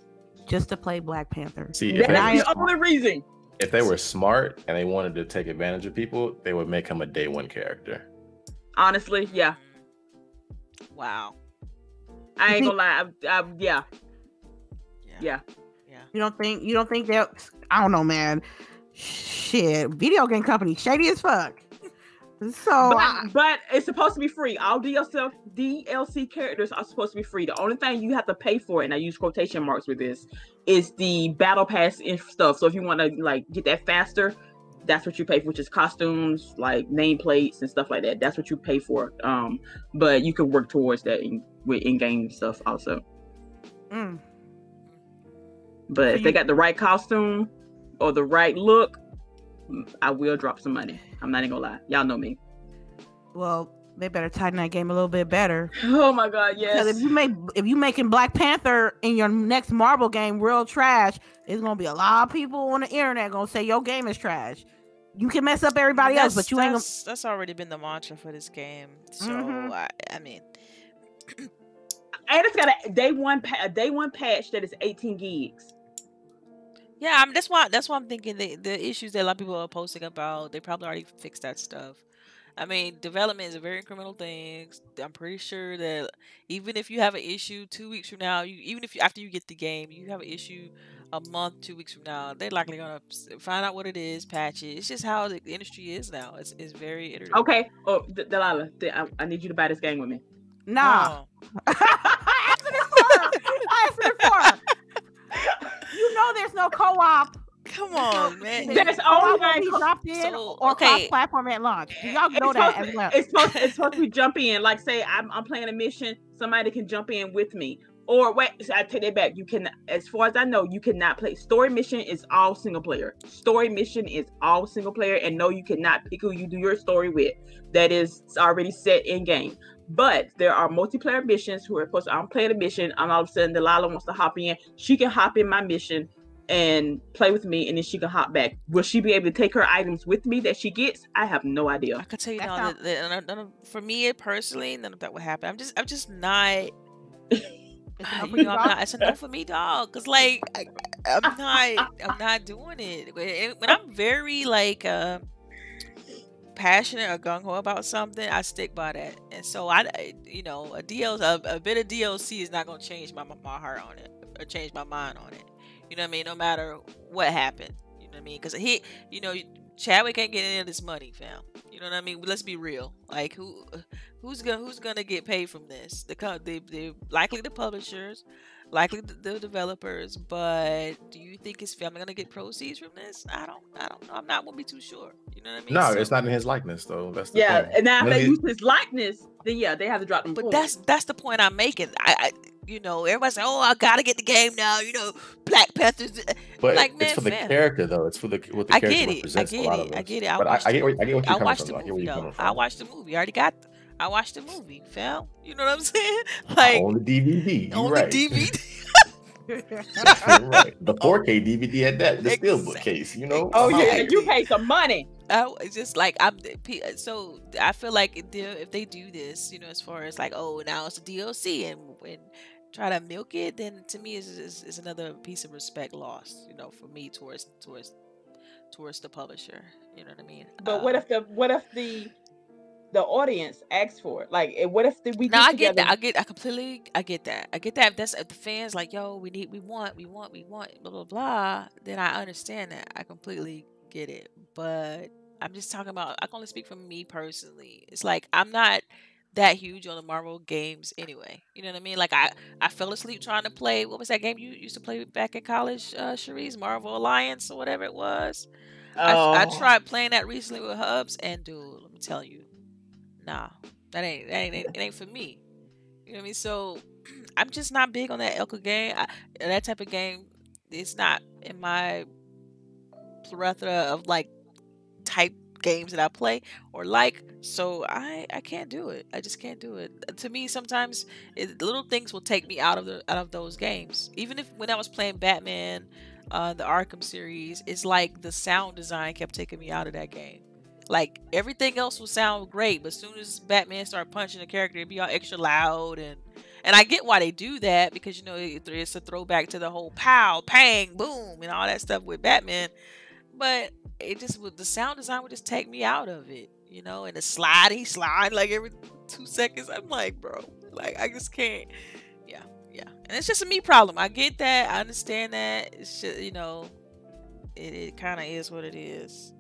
S1: just to play Black Panther.
S4: See, if
S3: That's
S4: they,
S1: I-
S4: were,
S3: the only reason.
S4: if they were smart and they wanted to take advantage of people, they would make him a day one character.
S3: Honestly, yeah.
S2: Wow.
S3: I ain't gonna lie. I, I, yeah.
S2: Yeah.
S3: Yeah.
S2: Yeah.
S1: You don't think? You don't think that? I don't know, man. Shit, video game company shady as fuck. So
S3: but,
S1: I-
S3: but it's supposed to be free. All DLC DLC characters are supposed to be free. The only thing you have to pay for, and I use quotation marks with this, is the battle pass and stuff. So if you want to like get that faster, that's what you pay for, which is costumes, like nameplates and stuff like that. That's what you pay for. Um, but you can work towards that in, with in-game stuff also.
S1: Mm.
S3: But
S1: So
S3: if they got the right costume or the right look, I will drop some money. I'm not even gonna lie. Y'all know me.
S1: Well, They better tighten that game a little bit better.
S3: Oh my god,
S1: Because
S3: yes.
S1: if you make if you making Black Panther in your next Marvel game real trash, it's gonna be a lot of people on the internet gonna say your game is trash. You can mess up everybody else, but you ain't gonna.
S2: that's, that's already been the mantra for this game. So
S1: Mhm.
S2: I, I mean,
S3: and it's got a day one pa- a day one patch that is 18 gigs.
S2: Yeah, I'm, that's why that's why I'm thinking the the issues that a lot of people are posting about. They probably already fixed that stuff. I mean, development is a very incremental thing. I'm pretty sure that even if you have an issue two weeks from now, you even if you after you get the game, you have an issue a month, two weeks from now, they're likely gonna find out what it is, patch it. It's just how the industry is now. It's, it's very iterative.
S3: Okay. Oh, D- Delilah, D- I, I need you to buy this game with me.
S1: Nah.
S2: Oh.
S1: I asked it for her. I asked it for her. You know there's no co-op.
S2: Come on, man.
S3: There's
S1: There's
S3: only
S1: co-op
S3: one
S1: be dropped in
S2: So,
S1: or
S2: okay.
S1: cross-platform at launch. Do y'all know
S3: it's
S1: that
S3: supposed,
S1: as well?
S3: it's supposed it's supposed to jump in. Like say I'm I'm playing a mission, somebody can jump in with me. Or wait, so I take that back. You can, as far as I know, you cannot play. Story mission is all single player. Story mission is all single player, and no, you cannot pick who you do your story with. That is already set in game. But there are multiplayer missions who are supposed. To, I'm playing a mission, and all of a sudden Delilah wants to hop in. She can hop in my mission and play with me, and then she can hop back. Will she be able to take her items with me that she gets? I have no idea.
S2: I could tell you now
S1: sound-
S2: that, that none of- for me personally, none of that would happen. I'm just, I'm just not.
S1: It's enough for
S2: you
S1: you,
S2: know, I'm not. It's enough for me, dog. Cause like, I, I'm not, I'm not doing it. When when I'm very like uh, passionate or gung ho about something, I stick by that. And so I, you know, a DL, a, a bit of DLC is not gonna change my my heart on it or change my mind on it. You know what I mean? No matter what happened. You know what I mean? Because he, you know, Chadwick can't get any of this money, fam. You know what I mean? Let's be real. Like who, who's gonna who's gonna get paid from this? The they they likely the publishers, likely the, the developers. But do you think his family gonna get proceeds from this? I don't I don't know. I'm not gonna be too sure. You know what I mean?
S4: No,
S2: So-
S4: it's not in his likeness though. That's the
S3: Yeah,
S4: thing.
S3: and now if they use his likeness, then yeah, they have to drop them.
S2: But
S3: points.
S2: that's that's the point I'm making. I, I you know everybody's like, oh, I gotta get the game now. You know, Black Panthers.
S4: But
S2: like,
S4: it's
S2: man,
S4: for the
S2: fam.
S4: character though. It's for the what the
S2: I
S4: character
S2: get it. I
S4: represents. a
S2: get
S4: lot
S2: it.
S4: of
S2: I get it. I
S4: but I,
S2: watched
S4: I get where, I get what you're
S2: I
S4: coming
S2: watched
S4: from.
S2: the.
S4: I get where
S2: movie
S4: you're
S2: though.
S4: coming
S2: I watched the movie. I already got. I watched the movie, fam. You know what I'm saying? Like
S4: on the DVD. You're
S2: on
S4: right.
S2: the DVD.
S4: Right. The 4K DVD at that, the steelbook
S2: Exact-
S4: case. You know.
S3: oh
S4: I'm
S3: yeah, you pay some money.
S2: I w- it's just like I'm so I feel like if they, if they do this, you know, as far as like oh now it's a DLC and when try to milk it, then to me is is, is another piece of respect lost, you know, for me towards towards towards the publisher. You know what I mean?
S3: But what
S2: Uh,
S3: if the what if the the audience asks for it? Like, what if we
S2: No,
S3: get
S2: I get that. I get. I completely. I get that. I get that. If that's if the fans like, yo, we need, we want, we want, we want, blah blah blah. Then I understand that. I completely get it. But I'm just talking about. I can only speak for me personally. It's like I'm not that huge on the Marvel games anyway. You know what I mean? Like I, I fell asleep trying to play. What was that game you used to play back in college, uh, Sharice? Marvel Alliance or whatever it was. I, I
S3: Oh.
S2: tried playing that recently with Hubs, and dude, let me tell you, nah, that ain't that ain't it ain't for me. You know what I mean? So I'm just not big on that Elka game. I, that type of game, it's not in my plethora of like type games that I play or like. So I I can't do it. I just can't do it. To me, sometimes it, little things will take me out of the out of those games. Even if when I was playing Batman, uh, the Arkham series, it's like the sound design kept taking me out of that game. Like everything else will sound great, but as soon as Batman started punching the character, it'd be all extra loud and and I get why they do that because you know it- it's a throwback to the whole pow, pang, boom, and all that stuff with Batman. But it just would the sound design would just take me out of it, you know, and the slidey slide like every two seconds. I'm like, bro, like I just can't. Yeah, yeah, and it's just a me problem. I get that, I understand that. It's just you know, it, it kind of is what it is.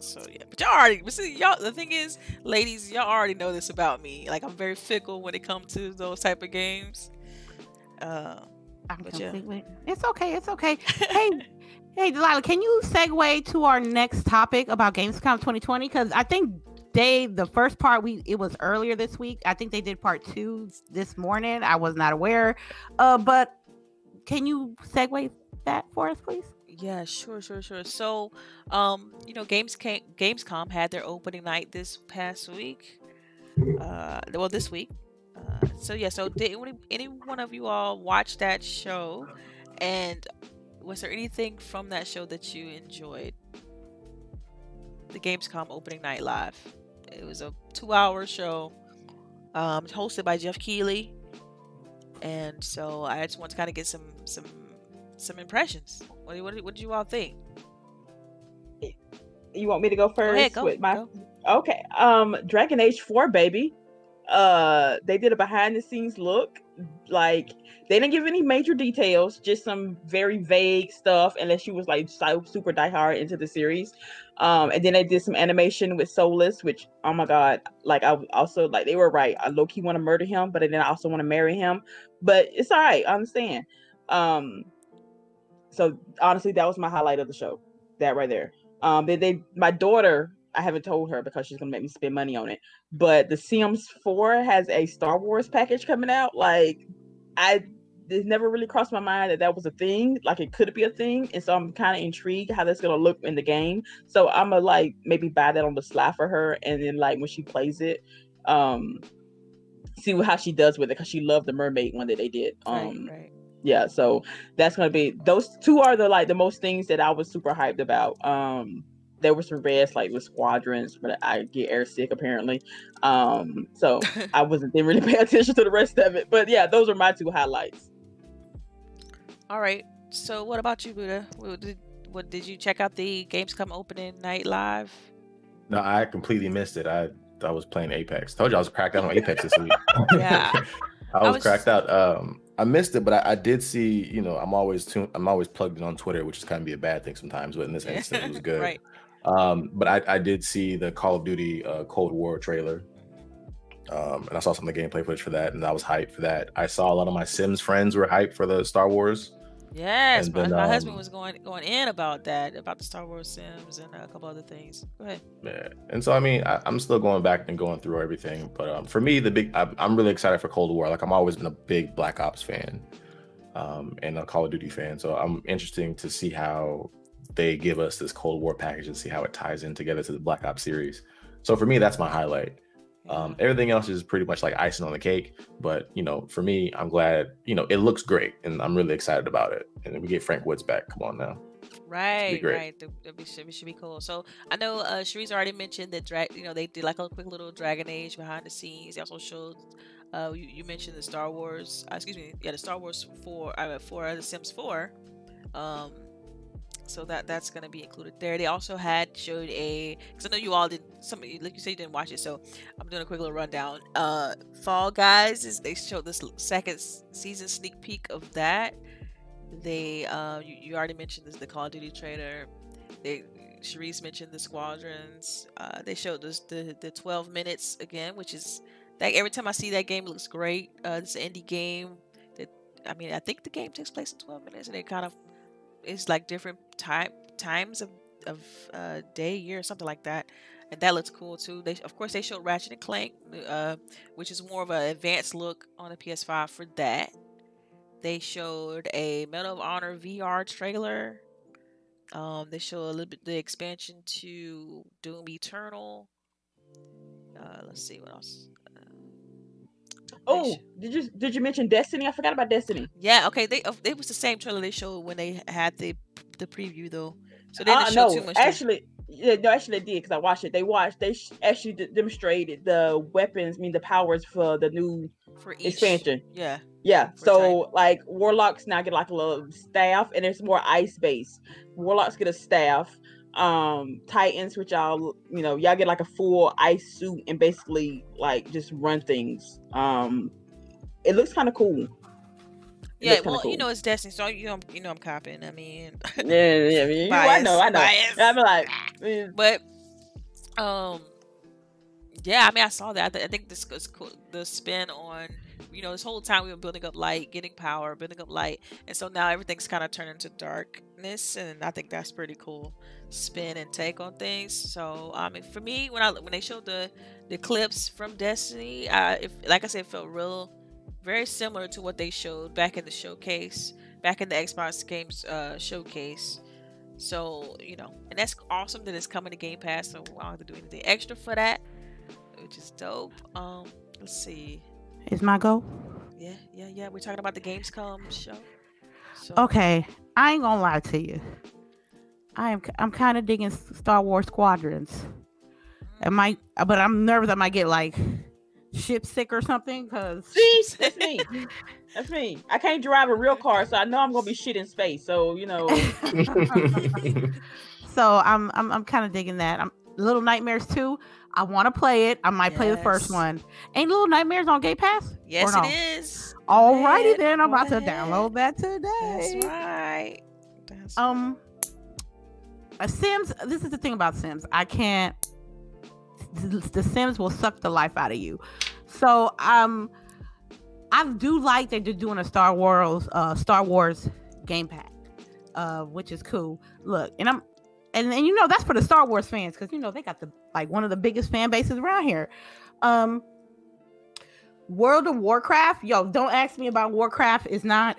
S2: So yeah, but y'all already. But see, y'all. The thing is, ladies, y'all already know this about me. Like I'm very fickle when it comes to those type of games. Uh,
S1: I'm
S2: But yeah.
S1: completely. It's okay. It's okay. Hey, hey, Delilah, can you segue to our next topic about Gamescom 2020? Because I think they the first part we it was earlier this week. I think they did part two this morning. I was not aware. Uh, but can you segue that for us, please?
S2: Yeah, sure, sure, sure. So, um, you know, Games Gamescom had their opening night this past week. Uh, well, this week. Uh, so yeah. So did any, any one of you all watch that show? And was there anything from that show that you enjoyed? The Gamescom opening night live. It was a two-hour show, um, hosted by Geoff Keighley, and so I just want to kind of get some some some impressions. What do, what, what do you all think?
S3: You want me to go first
S2: Go ahead, go,
S3: with my
S2: go.
S3: Okay. Um Dragon Age 4 baby. Uh they did a behind the scenes look. Like they didn't give any major details, just some very vague stuff unless you was like super diehard into the series. Um and then they did some animation with Solas, which oh my god, like I also like they were right. I low key want to murder him, but then I also want to marry him. But it's all right, I understand. Um so honestly, that was my highlight of the show. That right there. Um, they, they my daughter, I haven't told her because she's gonna make me spend money on it. But The Sims 4 has a Star Wars package coming out. Like, I it never really crossed my mind that that was a thing. Like, it could be a thing, and so I'm kind of intrigued how that's gonna look in the game. So I'm gonna like maybe buy that on the sly for her, and then like when she plays it, um, see how she does with it because she loved the mermaid one that they did. Um,
S2: right, right.
S3: Yeah so that's gonna be those two are the like the most things that i was super hyped about um there were some reds like with squadrons but i get air sick apparently um so i wasn't didn't really pay attention to the rest of it but yeah those are my two highlights
S2: All right. So what about you, Buddha? What did, what did you check out the Gamescom opening night live?
S4: No, I completely missed it. I I was playing Apex. Told you I was cracked out on Apex this week.
S2: Yeah.
S4: I
S2: I
S4: was,
S2: was-
S4: cracked out. Um, I missed it, but I, I did see. You know, I'm always tuned. I'm always plugged in on Twitter, which is kind of be a bad thing sometimes. But in this instance, it was good.
S2: right.
S4: Um, but I, I did see the Call of Duty uh, Cold War trailer. Um, and I saw some of the gameplay footage for that, and I was hyped for that. I saw a lot of my Sims friends were hyped for the Star Wars.
S2: Yes, my,
S4: then,
S2: my husband
S4: um,
S2: was going going in about that, about the Star Wars Sims and a couple other things. Go ahead.
S4: Yeah. And so, I mean, I, I'm still going back and going through everything. But um, for me, the big, I, I'm really excited for Cold War. Like, I'm always been a big Black Ops fan um, and a Call of Duty fan. So I'm interesting to see how they give us this Cold War package and see how it ties in together to the Black Ops series. So for me, that's my highlight. Um, everything else is pretty much like icing on the cake. But, you know, for me, I'm glad, you know, it looks great and I'm really excited about it. And we get Frank Woods back. Come on now.
S2: Right,
S4: great.
S2: right. Be, should, be, should be cool. So I know uh, Sharice already mentioned that drag. You know, they did like a quick little Dragon Age behind the scenes. They also showed. Uh, you, you mentioned the Star Wars. Uh, excuse me. Yeah, the Star Wars four. I Uh, for the Sims four. Um, so that that's gonna be included there. They also had showed a because I know you all did some like you said you didn't watch it, so I'm doing a quick little rundown. Uh, Fall Guys is they showed this second season sneak peek of that. They uh you, you already mentioned this the Call of Duty trailer. They Sharice mentioned the squadrons. Uh, they showed us the the 12 minutes again, which is like every time I see that game, it looks great. Uh, it's an indie game. That I mean, I think the game takes place in 12 minutes, and it kind of it's like different time times of of uh, day, year, something like that. And that looks cool too. They of course they showed Ratchet and Clank, uh, which is more of an advanced look on the PS5 for that. They showed a Medal of Honor VR trailer. Um, they show a little bit the expansion to Doom Eternal. Uh, let's see what else.
S3: Oh did you did you mention destiny i forgot about destiny
S2: Yeah, okay. They uh, it was the same trailer they showed when they had the the preview though. So they
S3: uh,
S2: didn't show
S3: no
S2: too much.
S3: actually yeah, no, actually they did because I watched it. They watched. They sh- actually d- demonstrated the weapons, I mean the powers for the new
S2: for each
S3: expansion.
S2: Yeah.
S3: Yeah. So like warlocks now get like a little staff, and it's more ice based. Warlocks get a staff. Um, Titans, which y'all you know y'all get like a full ice suit and basically like just run things. Um, it looks kind of cool. It
S2: Yeah, well, you know it's Destiny, so you know you know I'm copying. I mean,
S3: Yeah, yeah, yeah. you- I know, I know.
S2: Bias,
S3: I'm like, eh,
S2: but um, yeah, I mean I saw that. I, th- I think this is cool. The spin on you know this whole time we were building up light, getting power, building up light, and so now everything's kind of turned into darkness, and I think that's pretty cool spin and take on things. So I mean, for me, when I when they showed the the clips from Destiny, I if like I said, it felt real, very similar to what they showed back in the showcase, back in the Xbox games uh, showcase. So you know, and that's awesome that it's coming to Game Pass. So I don't have to do anything extra for that. which is dope. Um, let's see.
S1: Is my go?
S2: Yeah, yeah, yeah. We're talking about the Gamescom show. So,
S1: Okay, I ain't gonna lie to you. I am I'm kind of digging Star Wars Squadrons. I might, but I'm nervous. I might get like ship sick or something because
S3: See, that's me. That's me. I can't drive a real car, so I know I'm gonna be shit in space. So you know,
S1: so I'm I'm I'm kind of digging that. I'm Little Nightmares too. I want to play it. I might play the first one. Ain't Little Nightmares on Game Pass?
S2: yes,
S1: no?
S2: it is.
S1: Alrighty
S2: ahead,
S1: then. I'm about to download that today.
S2: That's right. That's
S1: Um, a Sims. This is the thing about Sims. I can't. The the Sims will suck the life out of you. So um, I do like that they're doing a Star Wars uh Star Wars game pack, uh, which is cool. Look, and I'm. And, and you know that's for the Star Wars fans because you know they got the like one of the biggest fan bases around here. Um, World of Warcraft, yo, don't ask me about Warcraft. It's not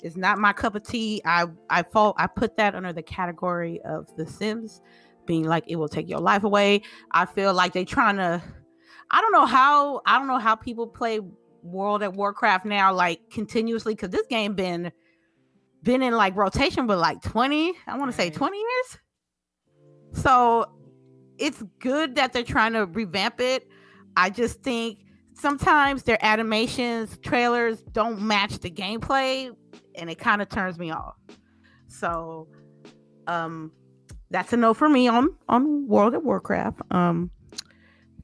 S1: it's not my cup of tea. I I fall I put that under the category of The Sims being like it will take your life away. I feel like they trying to I don't know how I don't know how people play World of Warcraft now like continuously cuz this game been been in like rotation with like 20, I want to say
S2: mm-hmm.
S1: 20 years. So it's good that they're trying to revamp it. I just think sometimes their animations, trailers don't match the gameplay and it kind of turns me off. So um that's a no for me on on World of Warcraft. Um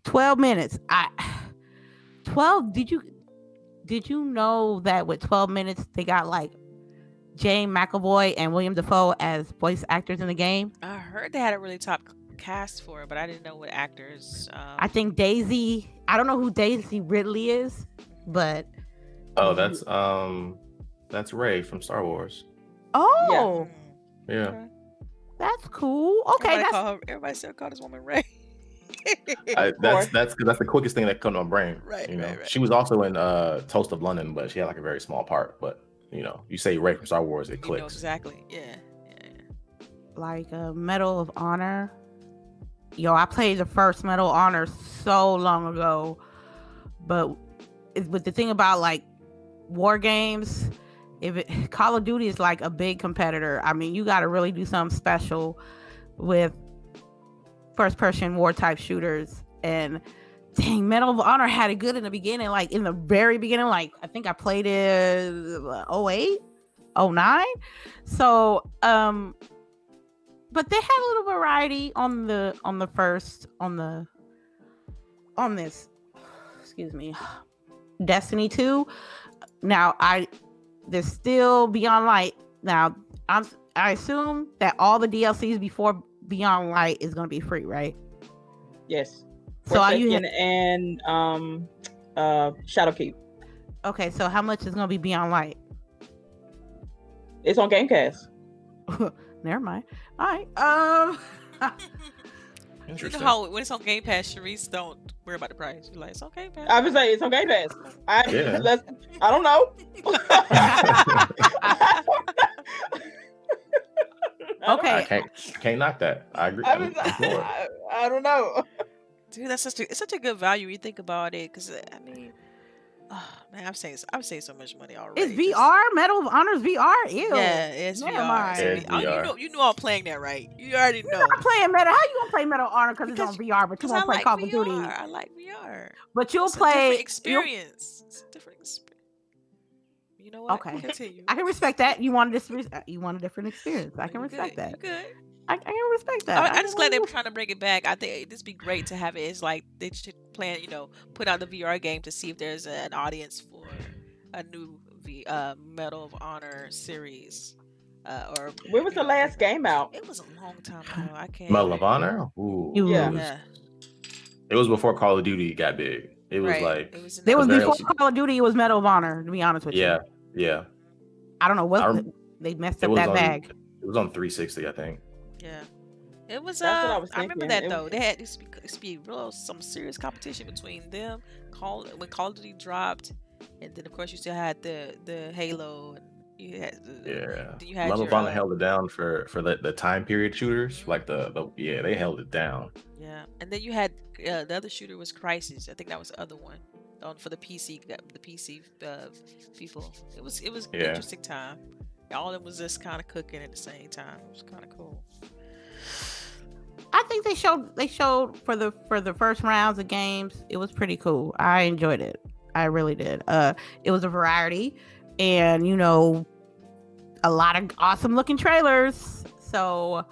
S1: 12 minutes. I 12 did you did you know that with 12 minutes they got like Jane McAvoy and William Dafoe as voice actors in the game?
S2: I heard they had a really top cast for it, but I didn't know what actors. Um,
S1: I think Daisy, I don't know who Daisy Ridley is, but
S4: oh, that's um, that's Rey from Star Wars.
S1: oh,
S4: Yeah.
S2: okay.
S1: that's cool. Okay,
S2: everybody,
S1: that's
S2: call her, everybody still call this woman Rey.
S4: I,
S3: Of
S4: that's
S3: course.
S4: that's that's the quickest thing that come to my brain.
S2: Right,
S4: You know,
S2: right, right.
S4: she was also in uh Toast of London, but she had like a very small part. But you know, you say Rey from Star Wars, it
S2: you know
S4: clicks.
S2: exactly. Yeah. yeah, yeah.
S1: like a Medal of Honor. Yo, I played the first Medal of Honor so long ago, but but the thing about like war games, if it, Call of Duty is like a big competitor. I mean, you got to really do something special with first person war type shooters. And dang medal of honor had it good in the beginning like in the very beginning. Like i think i played it uh, 08 09 so um but they had a little variety on the on the first on the on this excuse me destiny 2 now i there's still beyond light now i'm i assume that all the dlcs before beyond light is going to be free right
S3: yes.
S1: so are you
S3: and um, uh, Shadowkeep.
S1: okay so how much is going to be beyond light
S3: It's on Gamecast.
S1: never mind all right um
S2: You
S4: Interesting.
S2: know how when it's on Game Pass, Sharice don't worry about the price. You're like, it's okay, Pass.
S3: I would say it's on Game Pass. I,
S4: Yeah.
S3: that's, I don't know. I don't-
S1: Okay.
S4: I can't can't knock that. I agree.
S3: I, was,
S4: I'm for it.
S3: I, I don't know.
S2: Dude, that's such a it's such a good value. You think about it, because I mean, oh, man, I'm saying I'm saying so much money already.
S1: it's
S2: just-
S1: vr medal of honors vr ew
S2: Yeah, it's
S1: Never
S2: VR.
S1: mind.
S2: So,
S4: Yeah, it's
S2: oh, you
S4: VR.
S2: know, you know, I'm playing that right. You already know.
S1: You're not playing Medal. How you gonna play Medal of Honor because it's on VR, but you won't
S2: I
S1: play
S2: like
S1: Call
S2: VR.
S1: of Duty?
S2: I like VR.
S1: But you'll
S2: It's a
S1: play.
S2: different
S1: you'll-
S2: experience. It's a different experience. You know what?
S1: Okay.
S2: Continue.
S1: I can respect that. You want a different. You want a different experience. I can
S2: you
S1: respect
S2: good.
S1: that.
S2: You good.
S1: I, I can respect that.
S2: I,
S1: I
S2: I'm just glad they're trying to bring it back. I think this would be great to have it. It's like they should plan, you know, put out the VR game to see if there's an audience for a new v, uh, Medal of Honor series. Uh, or
S3: When was the
S2: know,
S3: last game out?
S2: It was a long time ago. I can't.
S4: Medal of Honor. Ooh,
S3: Yeah.
S4: It was,
S2: Yeah,
S4: it was before Call of Duty got big. It was
S2: right.
S4: like
S2: it was. in
S1: There was
S2: the-
S4: very-
S1: before Call of Duty. It was Medal of Honor. To be honest with
S4: yeah,
S1: you,
S4: yeah. Yeah.
S1: I don't know what
S4: rem-
S1: they messed up that
S4: on,
S1: bag.
S4: It was on 360, I think.
S2: Yeah. It was.
S3: That's
S2: uh,
S3: what I was
S2: remember that
S3: It
S2: though.
S3: was-
S2: They had used to be, used to be real some serious competition between them. Call when Call of Duty dropped, and then of course you still had the the Halo and You had,
S4: Yeah.
S2: You had
S4: Level
S2: your,
S4: Violent
S2: uh,
S4: held it down for for the, the time period shooters. Like the, the yeah, they held it down.
S2: Yeah, and then you had uh, the other shooter was Crysis. I think that was the other one on for the PC the the PC uh, people. It was it was
S4: Yeah.
S2: interesting time. All of them was just kind of cooking at the same time. It was kind of cool.
S1: I think they showed they showed for the for the first rounds of games. It was pretty cool. I enjoyed it. I really did. Uh, it was a variety, and you know, a lot of awesome looking trailers. So.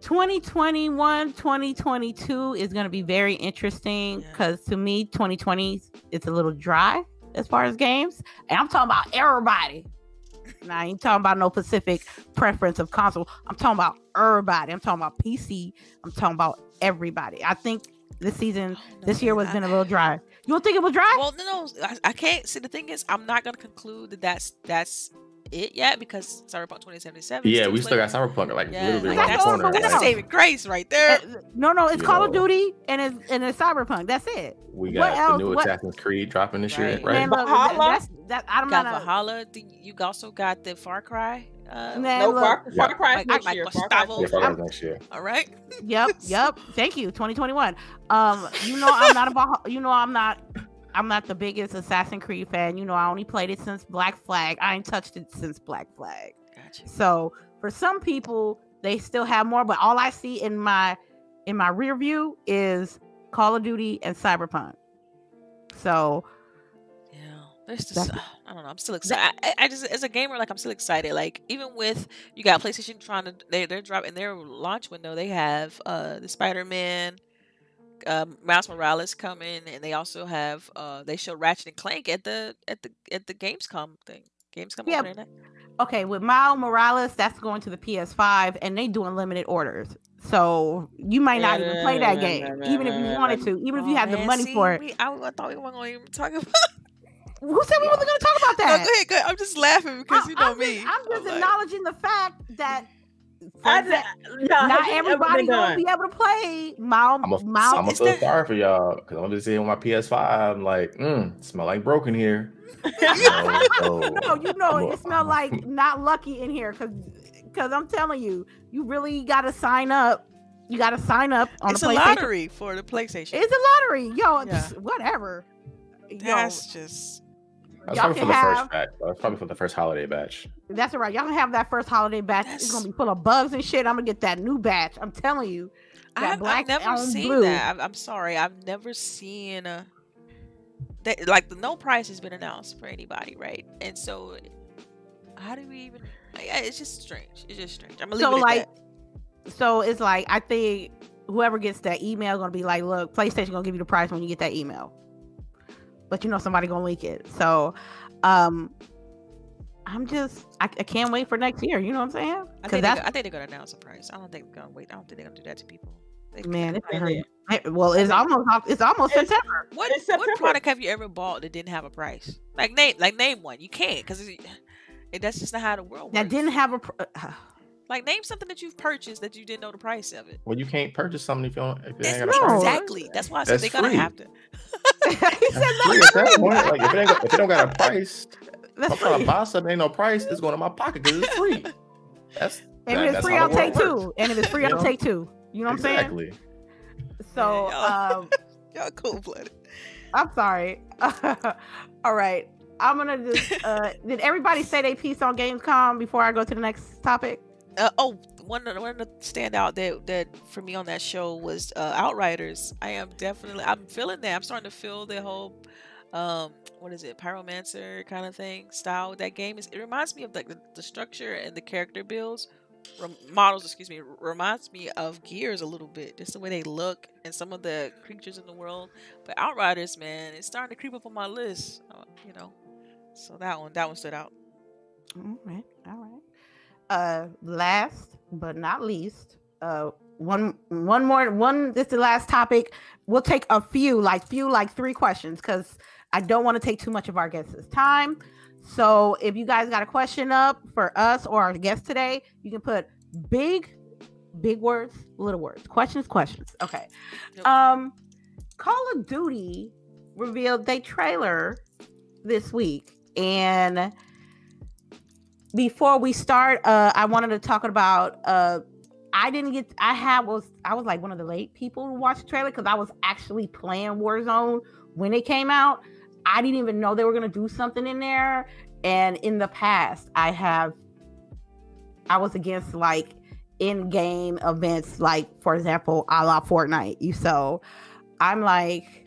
S1: 2021 2022 is going to be very interesting
S2: Yeah.
S1: because to me 2020 it's a little dry as far as games and i'm talking about everybody now i ain't talking about no specific preference of console. I'm talking about everybody. I'm talking about pc i'm talking about everybody. I think this season
S2: Oh, no,
S1: this year was
S2: I-
S1: been a little dry. You don't think it was dry?
S2: Well, no, no, I, I can't. See, the thing is, I'm not gonna conclude that that's that's it yet because Cyberpunk 2077.
S4: Yeah, we still got Cyberpunk like
S2: Yeah,
S4: literally
S2: like,
S4: around the
S2: that's,
S1: over,
S4: corner.
S1: but
S2: that's
S1: what
S2: saving grace right there.
S1: Uh, no no it's
S4: You
S1: call of duty and it's and it's cyberpunk that's it
S4: we
S1: what
S4: got
S1: else?
S4: the new
S1: What-
S4: Assassin's Creed dropping this year,
S2: Right.
S4: right?
S1: Man, look,
S3: Valhalla?
S1: that's that i'm
S2: You got
S1: not a,
S2: Valhalla. the- You also got the Far Cry. Uh,
S1: Man,
S3: No,
S1: look,
S3: Far, Far
S4: Yeah.
S3: Cry is
S2: Like-
S3: next
S2: like
S3: year. Far Cry
S4: yeah,
S3: next year.
S4: Cry's next year.
S2: all right.
S1: Yep, yep. Thank you. 2021. Um, you know I'm not about you know I'm not I'm not the biggest Assassin's Creed fan. You know I only played it since Black Flag. I ain't touched it since Black Flag.
S2: Gotcha.
S1: So for some people, they still have more, but all I see in my in my rear view is Call of Duty and Cyberpunk. So
S2: Yeah, there's just
S1: That's-
S2: I don't know. I'm still excited. I, I just as a gamer, like I'm still excited. Like even with you got PlayStation trying to they they're dropping their launch window. They have uh the Spider Man, um, Miles Morales coming, and they also have uh they show Ratchet and Clank at the at the at the Gamescom thing. Gamescom
S1: Yeah,
S2: opening night.
S1: okay, with Miles Morales, that's going to the PS5 and they doing limited orders. So you might not even play that game, even if you wanted to, even if you
S2: Oh,
S1: had the money
S2: see,
S1: for it.
S2: we- I, I thought we weren't going to even talk about.
S1: Who said we wasn't going to talk about
S2: No,
S1: that?
S2: go ahead, go ahead. I'm just laughing because you know
S1: I'm
S2: me.
S1: Just, I'm just
S2: like-
S1: acknowledging the fact that for
S3: I, no,
S1: not
S3: has
S1: everybody gonna be able to play Miles.
S4: I'm a,
S1: Miles.
S4: I'm a
S2: is
S4: feel
S2: that-
S4: sorry for y'all because I'm just sitting with my PS5. I'm like, mm, smell like broken here. You know, so
S1: no, you know
S4: a-
S1: it smell like not lucky in here because because I'm telling you, you really got to sign up. You got to sign up on
S2: it's
S1: the
S2: a lottery for the PlayStation.
S1: It's a lottery, yo.
S2: Yeah.
S1: just whatever. Yo,
S2: That's just
S4: That's
S1: y'all
S4: probably for the
S1: have-
S4: first batch. That's probably for the first holiday batch.
S1: That's all right. Y'all have that first holiday batch. It's gonna be full of bugs and shit. I'm gonna get that new batch. I'm telling you. That
S2: I've,
S1: black
S2: I've never seen
S1: blue.
S2: that. I'm, I'm sorry, I've never seen a that like the no price has been announced for anybody, right? And so, how do we even? Yeah, it's just strange. It's just strange. I'm gonna leave
S1: So
S2: it
S1: like,
S2: that.
S1: so it's like I think whoever gets that email gonna be like, look, PlayStation gonna give you the price when you get that email. But you know somebody gonna leak it. So, um, I'm just I, I can't wait for next year. You know what I'm saying?
S2: I
S1: Because
S2: think,
S1: that's
S2: they're, I think they're gonna announce a price. I don't think they're gonna wait. I don't think they're gonna do that to people. They-
S1: man, it's
S3: I
S1: hurry.
S3: did.
S1: Hey, Well, it's almost it's almost
S3: It's-
S1: September.
S2: What
S3: It's
S2: what product have you ever bought that didn't have a price? Like name like name one. You can't because it, that's just not how the world works.
S1: That didn't have a. Pr- uh,
S2: like name something that you've purchased that you didn't know the price of it.
S4: Well, you can't purchase something if you don't. If it ain't got a
S1: no,
S4: price.
S2: exactly. That's why I said they're gonna have to.
S1: he said
S4: That's
S1: no.
S4: free at that point. Like if it, got- if it don't got a price,
S1: That's
S4: I'm trying
S1: free.
S4: to buy something, ain't no price. It's going in my pocket because it's free. That's
S1: And
S4: that-
S1: if it's free, I'll take
S4: world
S1: two.
S4: works.
S1: And if it's free,
S4: You
S1: I'll take two. You know what I'm saying?
S4: exactly.
S1: So,
S2: Yeah,
S1: um,
S2: Y'all cool blooded.
S1: I'm sorry. All right. I'm gonna just. Uh, did everybody say they piece on Gamescom before I go to the next topic?
S2: Uh, oh, one of the, one of the standout that that for me on that show was uh, Outriders. I am definitely I'm feeling that. I'm starting to feel the whole um what is it pyromancer kind of thing style that game is it reminds me of like the, the structure and the character builds models excuse me reminds me of gears a little bit just the way they look and some of the creatures in the world but outriders man it's starting to creep up on my list uh, you know so that one that one stood out
S1: All right. All right. Uh, last but not least, uh, one one more one. This is the last topic. We'll take a few, like few, like three questions, because I don't want to take too much of our guests' time. So if you guys got a question up for us or our guest today, you can put big, big words, little words. Questions, questions. Okay.
S2: Yep.
S1: Um, Call of Duty revealed their trailer this week, and before we start, uh, I wanted to talk about. Uh, I didn't get. I had was I was like one of the late people to watch the trailer because I was actually playing Warzone when it came out. I didn't even know they were gonna do something in there. And in the past, I have. I was against like in-game events, like for example, a la Fortnite. You so, I'm like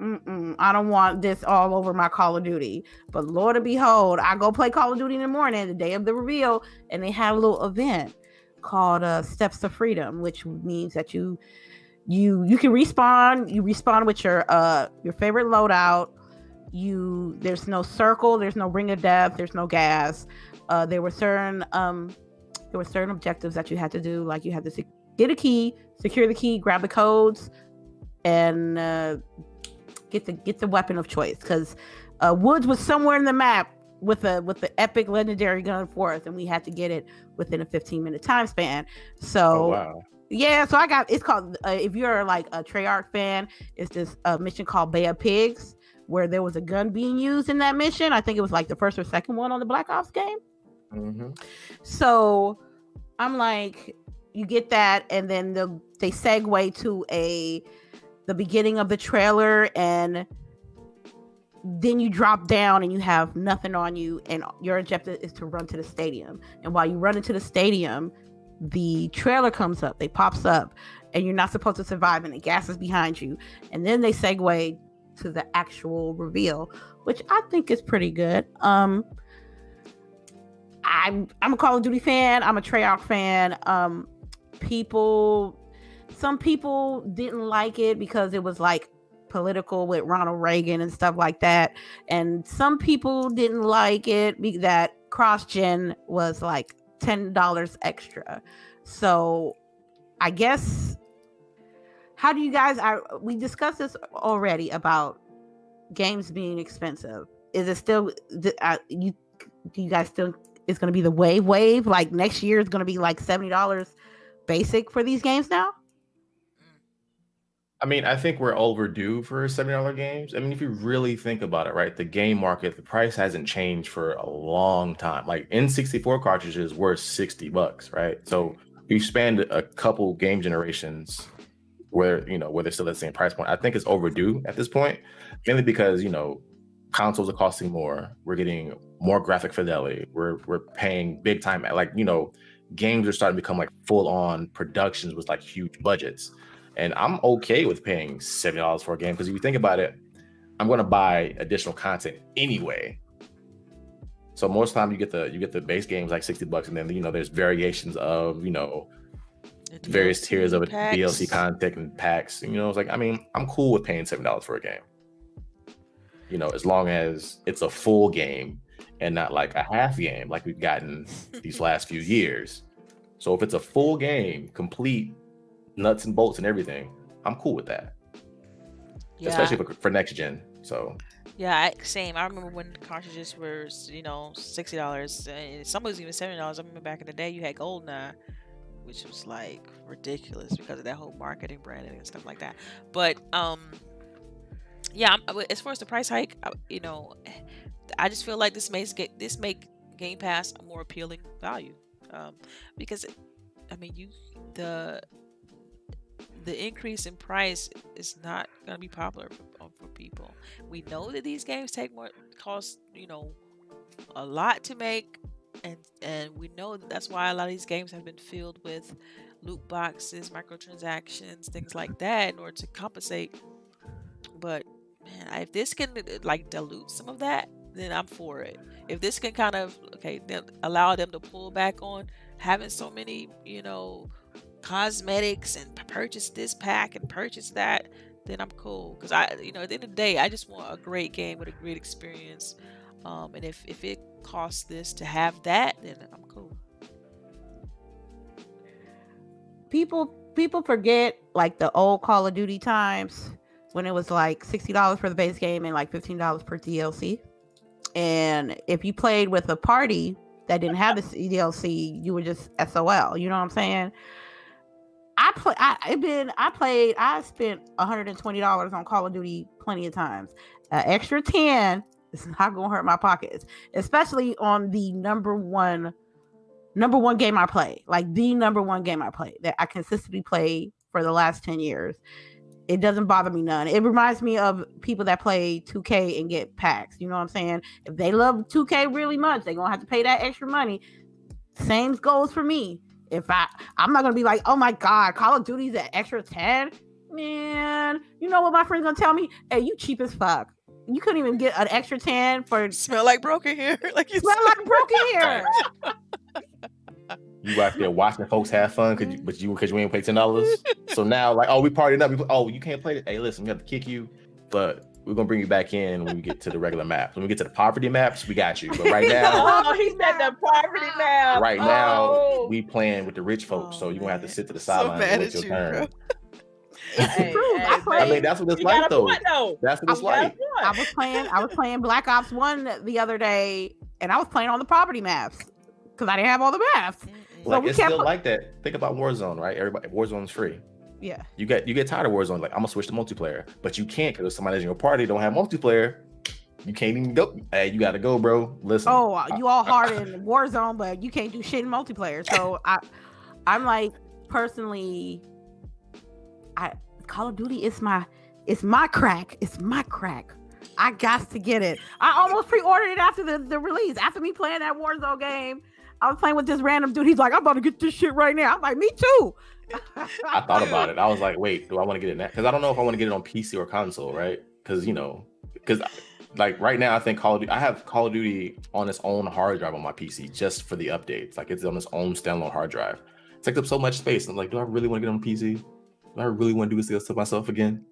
S1: Mm-mm, I don't want this all over my Call of Duty. But Lord and behold, I go play Call of Duty in the morning, the day of the reveal, and they had a little event called uh, Steps to Freedom, which means that you you you can respawn. You respawn with your uh your favorite loadout. You there's no circle, there's no ring of death, there's no gas. Uh, there were certain um there were certain objectives that you had to do, like you had to sec- get a key, secure the key, grab the codes, and uh, get the get the weapon of choice because uh, Woods was somewhere in the map with a with the epic legendary gun for us, and we had to get it within a 15 minute time span. So
S4: Oh wow.
S1: yeah, so I got it's called uh, if you're like a Treyarch fan, it's this uh, mission called Bay of Pigs where there was a gun being used in that mission. I think it was like the first or second one on the Black Ops game.
S4: hmm
S1: So I'm like, you get that, and then the they segue to a the beginning of the trailer, and then you drop down and you have nothing on you, and your objective is to run to the stadium. And while you run into the stadium, the trailer comes up, they pops up, and you're not supposed to survive, and the gas is behind you. And then they segue to the actual reveal, which I think is pretty good. Um, I'm I'm a Call of Duty fan. I'm a Treyarch fan. Um, people, some people didn't like it because it was like political with Ronald Reagan and stuff like that, and some people didn't like it be- that cross gen was like ten dollars extra. So, I guess how do you guys? I we discussed this already about games being expensive. Is it still? uh, you do you guys still it's going to be the wave wave like next year is going to be like $70 basic for these games now
S4: I mean, I think we're overdue for seventy dollar games. I mean, if you really think about it, right, the game market, the price hasn't changed for a long time. Like N64 cartridges were sixty bucks, right? So we've spanned a couple game generations where you know where they're still at the same price point. I think it's overdue at this point, mainly because you know consoles are costing more. We're getting more graphic fidelity. We're we're paying big time. Like you know, games are starting to become like full on productions with like huge budgets. And I'm okay with paying seventy dollars for a game because if you think about it, I'm going to buy additional content anyway. So most time you get the you get the base games like sixty bucks, and then you know there's variations of you know
S2: The
S4: various
S2: DLC
S4: tiers of it,
S2: packs.
S4: DLC content and packs. You know, it's like I mean I'm cool with paying seven dollars for a game. You know, as long as it's a full game and not like a half game like we've gotten these last few years. So if it's a full game, complete nuts and bolts and everything, I'm cool with that.
S2: Yeah,
S4: Especially for, for next gen. So
S2: yeah, I, same. I remember when cartridges were, you know, sixty dollars. Some was even seventy dollars. I remember back in the day, you had Goldeneye, which was like ridiculous because of that whole marketing, branding, and stuff like that. But um, yeah, I'm- as far as the price hike, you know, I just feel like this makes get this make Game Pass a more appealing value, um, because I mean, you the the increase in price is not going to be popular for, for people. We know that these games take more cost, you know, a lot to make, and and we know that that's why a lot of these games have been filled with loot boxes, microtransactions, things like that, in order to compensate. But man, if this can uh, like dilute some of that, then I'm for it. If this can kind of okay, then allow them to pull back on having so many, you know, cosmetics and purchase this pack and purchase that, then I'm cool. Because I, you know, at the end of the day, I just want a great game with a great experience. Um, and if if it costs this to have that, then I'm cool.
S1: people people forget like the old call of duty times when it was like $60 for the base game and like $15 per dlc and if you played with a party that didn't have the dlc you were just sol you know what i'm saying? I play i been i played i spent $120 on call of duty plenty of times. Extra 10 It's not gonna hurt my pockets, especially on the number one, number one game I play, like the number one game I play that I consistently play for the last ten years. It doesn't bother me none. It reminds me of people that play 2K and get packs. You know what I'm saying? If they love 2K really much, they're gonna have to pay that extra money. Same goes for me. If I, I'm not gonna be like, oh my god, Call of Duty's an extra ten. Man, you know what my friend's gonna tell me? Hey, you cheap as fuck. You couldn't even get an extra tan for
S2: Smell like broken hair. Like you
S1: smell like broken hair.
S4: You out there watching folks have fun, cause you, but you because you ain't pay ten dollars. so now, like, oh, we partied up. We, oh, you can't play it. Hey, listen, we have to kick you, but we're gonna bring you back in when we get to the regular maps. When we get to the poverty maps, we got you. But right now,
S3: oh, he said the poverty map.
S4: right
S3: Oh.
S4: now, we playing with the rich folks. so
S2: Oh,
S4: you're gonna have to sit to the
S2: So
S4: sideline
S2: mad
S4: and wait
S2: at
S4: your
S2: you,
S4: turn.
S2: bro.
S3: Hey,
S1: True, I
S3: hey,
S1: play-
S4: I mean, that's what it's
S3: you
S4: like though.
S3: point, though.
S4: That's what it's
S3: You
S4: like.
S1: I was playing, I was playing Black Ops One the other day, and I was playing on the property maps because I didn't have all the maps.
S2: Mm-mm.
S1: So
S4: Like
S1: we
S4: it's
S1: can't
S4: still
S1: put-
S4: like that. Think about Warzone, right? Everybody, Warzone's free.
S1: Yeah,
S4: You get you get tired of Warzone. Like I'm gonna switch to multiplayer, but you can't because if somebody's in your party don't have multiplayer. You can't even go. Hey, you gotta go, bro. Listen.
S1: Oh, uh, you all hard in Warzone, but you can't do shit in multiplayer. So I, I'm like personally, I Call of Duty is my, it's my crack. It's my crack. I got to get it. I almost pre-ordered it after the, the release. After me playing that Warzone game, I was playing with this random dude. He's like, I'm about to get this shit right now. I'm like, me too.
S4: I thought about it. I was like, wait, do I want to get it now? Because I don't know if I want to get it on PC or console, right? Because you know, because like right now, I think Call of Duty. I have Call of Duty on its own hard drive on my PC just for the updates. Like it's on its own standalone hard drive. It takes up so much space. I'm like, do I really want to get on PC? I really want to do this to myself again?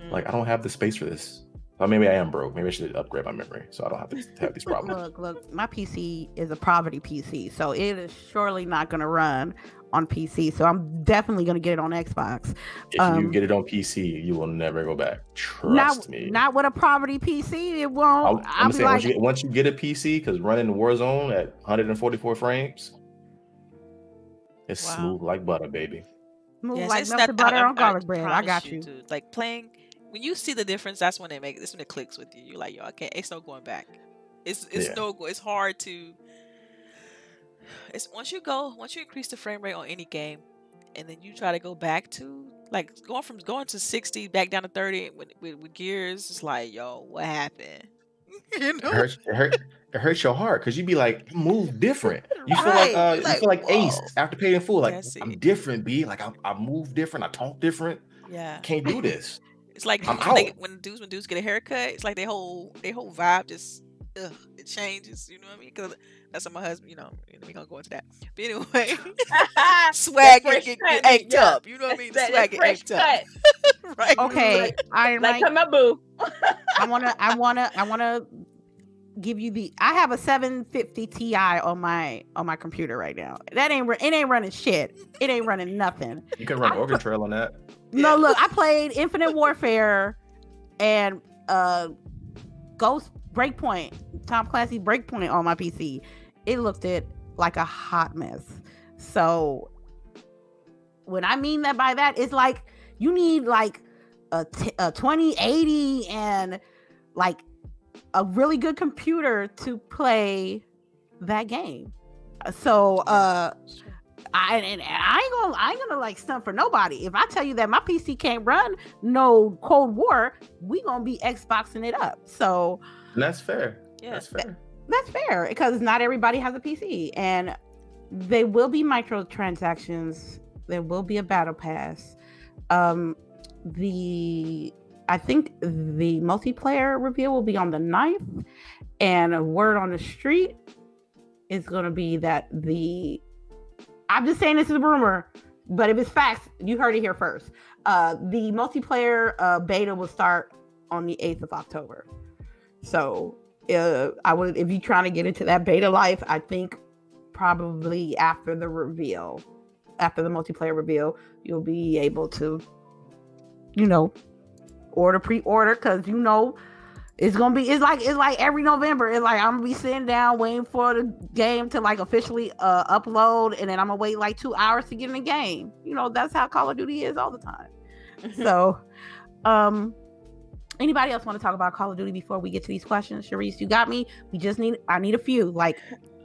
S2: Mm.
S4: Like I don't have the space for this. Or maybe I am broke. Maybe I should upgrade my memory so I don't have to have these problems.
S1: Look, look, my PC is a poverty PC, so it is surely not going to run on PC. So I'm definitely going to get it on Xbox.
S4: If you
S1: um,
S4: get it on PC, you will never go back. Trust
S1: not,
S4: me.
S1: not with a poverty PC. It won't.
S4: I'm
S1: I'll be
S4: saying
S1: like,
S4: once, you get, once you get a PC, because running Warzone at 144 frames, it's
S2: Wow.
S4: smooth like butter, baby.
S1: Move
S2: Yes,
S1: like
S2: it's
S1: melted butter
S2: I-
S1: on
S2: I
S1: garlic bread. I got you.
S2: dude. Like playing when you see the difference, that's when it makes that's when it clicks with you. You're like, yo, okay. It's no going back. It's it's
S4: Yeah.
S2: no. go- It's hard to. It's once you go once you increase the frame rate on any game, and then you try to go back to like going from going to sixty back down to thirty with with, with gears. It's like, yo, what happened? you
S4: It
S2: know.
S4: hurts. It hurt. It hurts your heart because you'd be like, move different. You feel
S2: Right,
S4: like, uh,
S2: you're
S4: you feel like Ace after paying in full. Like. I'm different, B. Like I, I move different. I talk different.
S2: Yeah.
S4: Can't do this.
S2: It's like
S4: I'm
S2: when, they, when dudes when dudes get a haircut, it's like their whole their whole vibe just ugh, it changes. You know what I mean? Because that's what my husband. You know, we gonna go into that. But anyway, swag
S3: fresh
S2: get, get, get amped
S3: yeah.
S2: up. You know what I mean?
S3: That-
S2: Swag
S3: that
S2: get
S3: fresh
S2: amped up. right?
S1: Okay, Iron
S3: Like,
S1: Mike.
S3: come up, boo.
S1: I wanna, I wanna, I wanna give you the. I have a 750 Ti on my on my computer right now. That ain't it ain't running shit. It ain't running nothing.
S4: You can run
S1: I
S4: Oregon Trail on that.
S1: No, look, I played Infinite Warfare and uh Ghost Breakpoint, Tom Clancy Breakpoint on my PC. It looked it like a hot mess. So when I mean that by that, it's like you need like a, t- a 2080 and like a really good computer to play that game. So uh I and I ain't gonna I ain't gonna like stunt for nobody. If I tell you that my PC can't run no Cold War, we gonna be Xboxing it up. So
S4: And that's fair.
S2: Yeah.
S4: That's fair.
S1: that's fair because not everybody has a PC, and they will be microtransactions. There will be a battle pass. Um, the I think the multiplayer reveal will be on the 9th, and a word on the street is going to be that the. I'm just saying this is a rumor, but if it's facts, you heard it here first. Uh, the multiplayer uh, beta will start on the 8th of October. So uh, I would if you're trying to get into that beta life, I think probably after the reveal, after the multiplayer reveal, you'll be able to, you know, order pre-order because you know it's gonna be it's like it's like every November. It's like I'm gonna be sitting down waiting for the game to like officially uh upload, and then I'm gonna wait like two hours to get in the game. You know, that's how Call of Duty is all the time. so um Anybody else want to talk about Call of Duty before we get to these questions? Sharice, you got me. We just need. I need a few. Like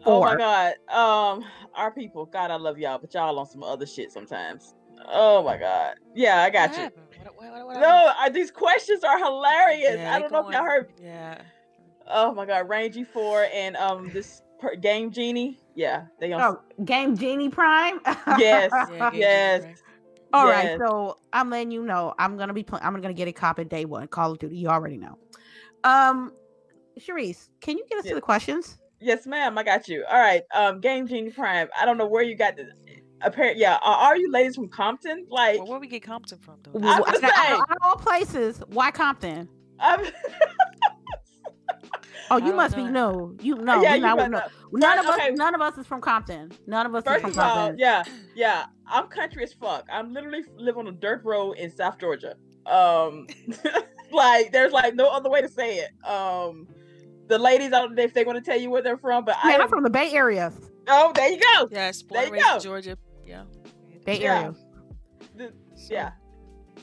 S3: Oh my god. Um, our people. God, I love y'all, but y'all on some other shit sometimes. Oh my god. Yeah, I got
S2: What
S3: you.
S2: What, what, what, what
S3: No,
S2: happened?
S3: uh, these questions are hilarious.
S2: Yeah,
S3: I don't know if y'all heard.
S2: Yeah.
S3: Oh my god, Rangy Four and um this per- game genie. Yeah, they on.
S1: Oh, Game Genie Prime.
S3: Yes.
S2: Yeah, Game
S3: Yes.
S2: Genie, right.
S1: All right,
S3: Yes.
S1: so I'm letting you know I'm gonna be. Pl- I'm gonna get a copy day one. Call of Duty. You already know. Um, Sharice, can you get us
S3: Yeah.
S1: to the questions?
S3: Yes, ma'am. I got you. All right. Um, Game Genie Prime. I don't know where you got this. Apparently, yeah. Uh, are you ladies from Compton? Like,
S2: Well, where we get Compton from, though?
S3: I'm
S1: Well,
S3: just
S1: out, of all places, why Compton?
S3: I'm,
S1: Oh, you
S2: don't
S1: must be no. You know,
S3: yeah, you
S1: not, no,
S3: know.
S1: none of us.
S3: okay.
S1: None of us is from Compton. None of us is
S3: First
S1: from
S3: of all, yeah, yeah. I'm country as fuck. I'm literally live on a dirt road in South Georgia. Um, like there's like no other way to say it. Um, the ladies, I don't know if they want to tell you where they're from, but I
S1: Man,
S3: am,
S1: I'm from the Bay Area.
S3: oh, there you go.
S2: Yes,
S3: There you
S2: and raised in
S3: go.
S2: Georgia. Yeah.
S1: Bay
S3: Yeah.
S1: Area.
S2: So,
S3: Yeah,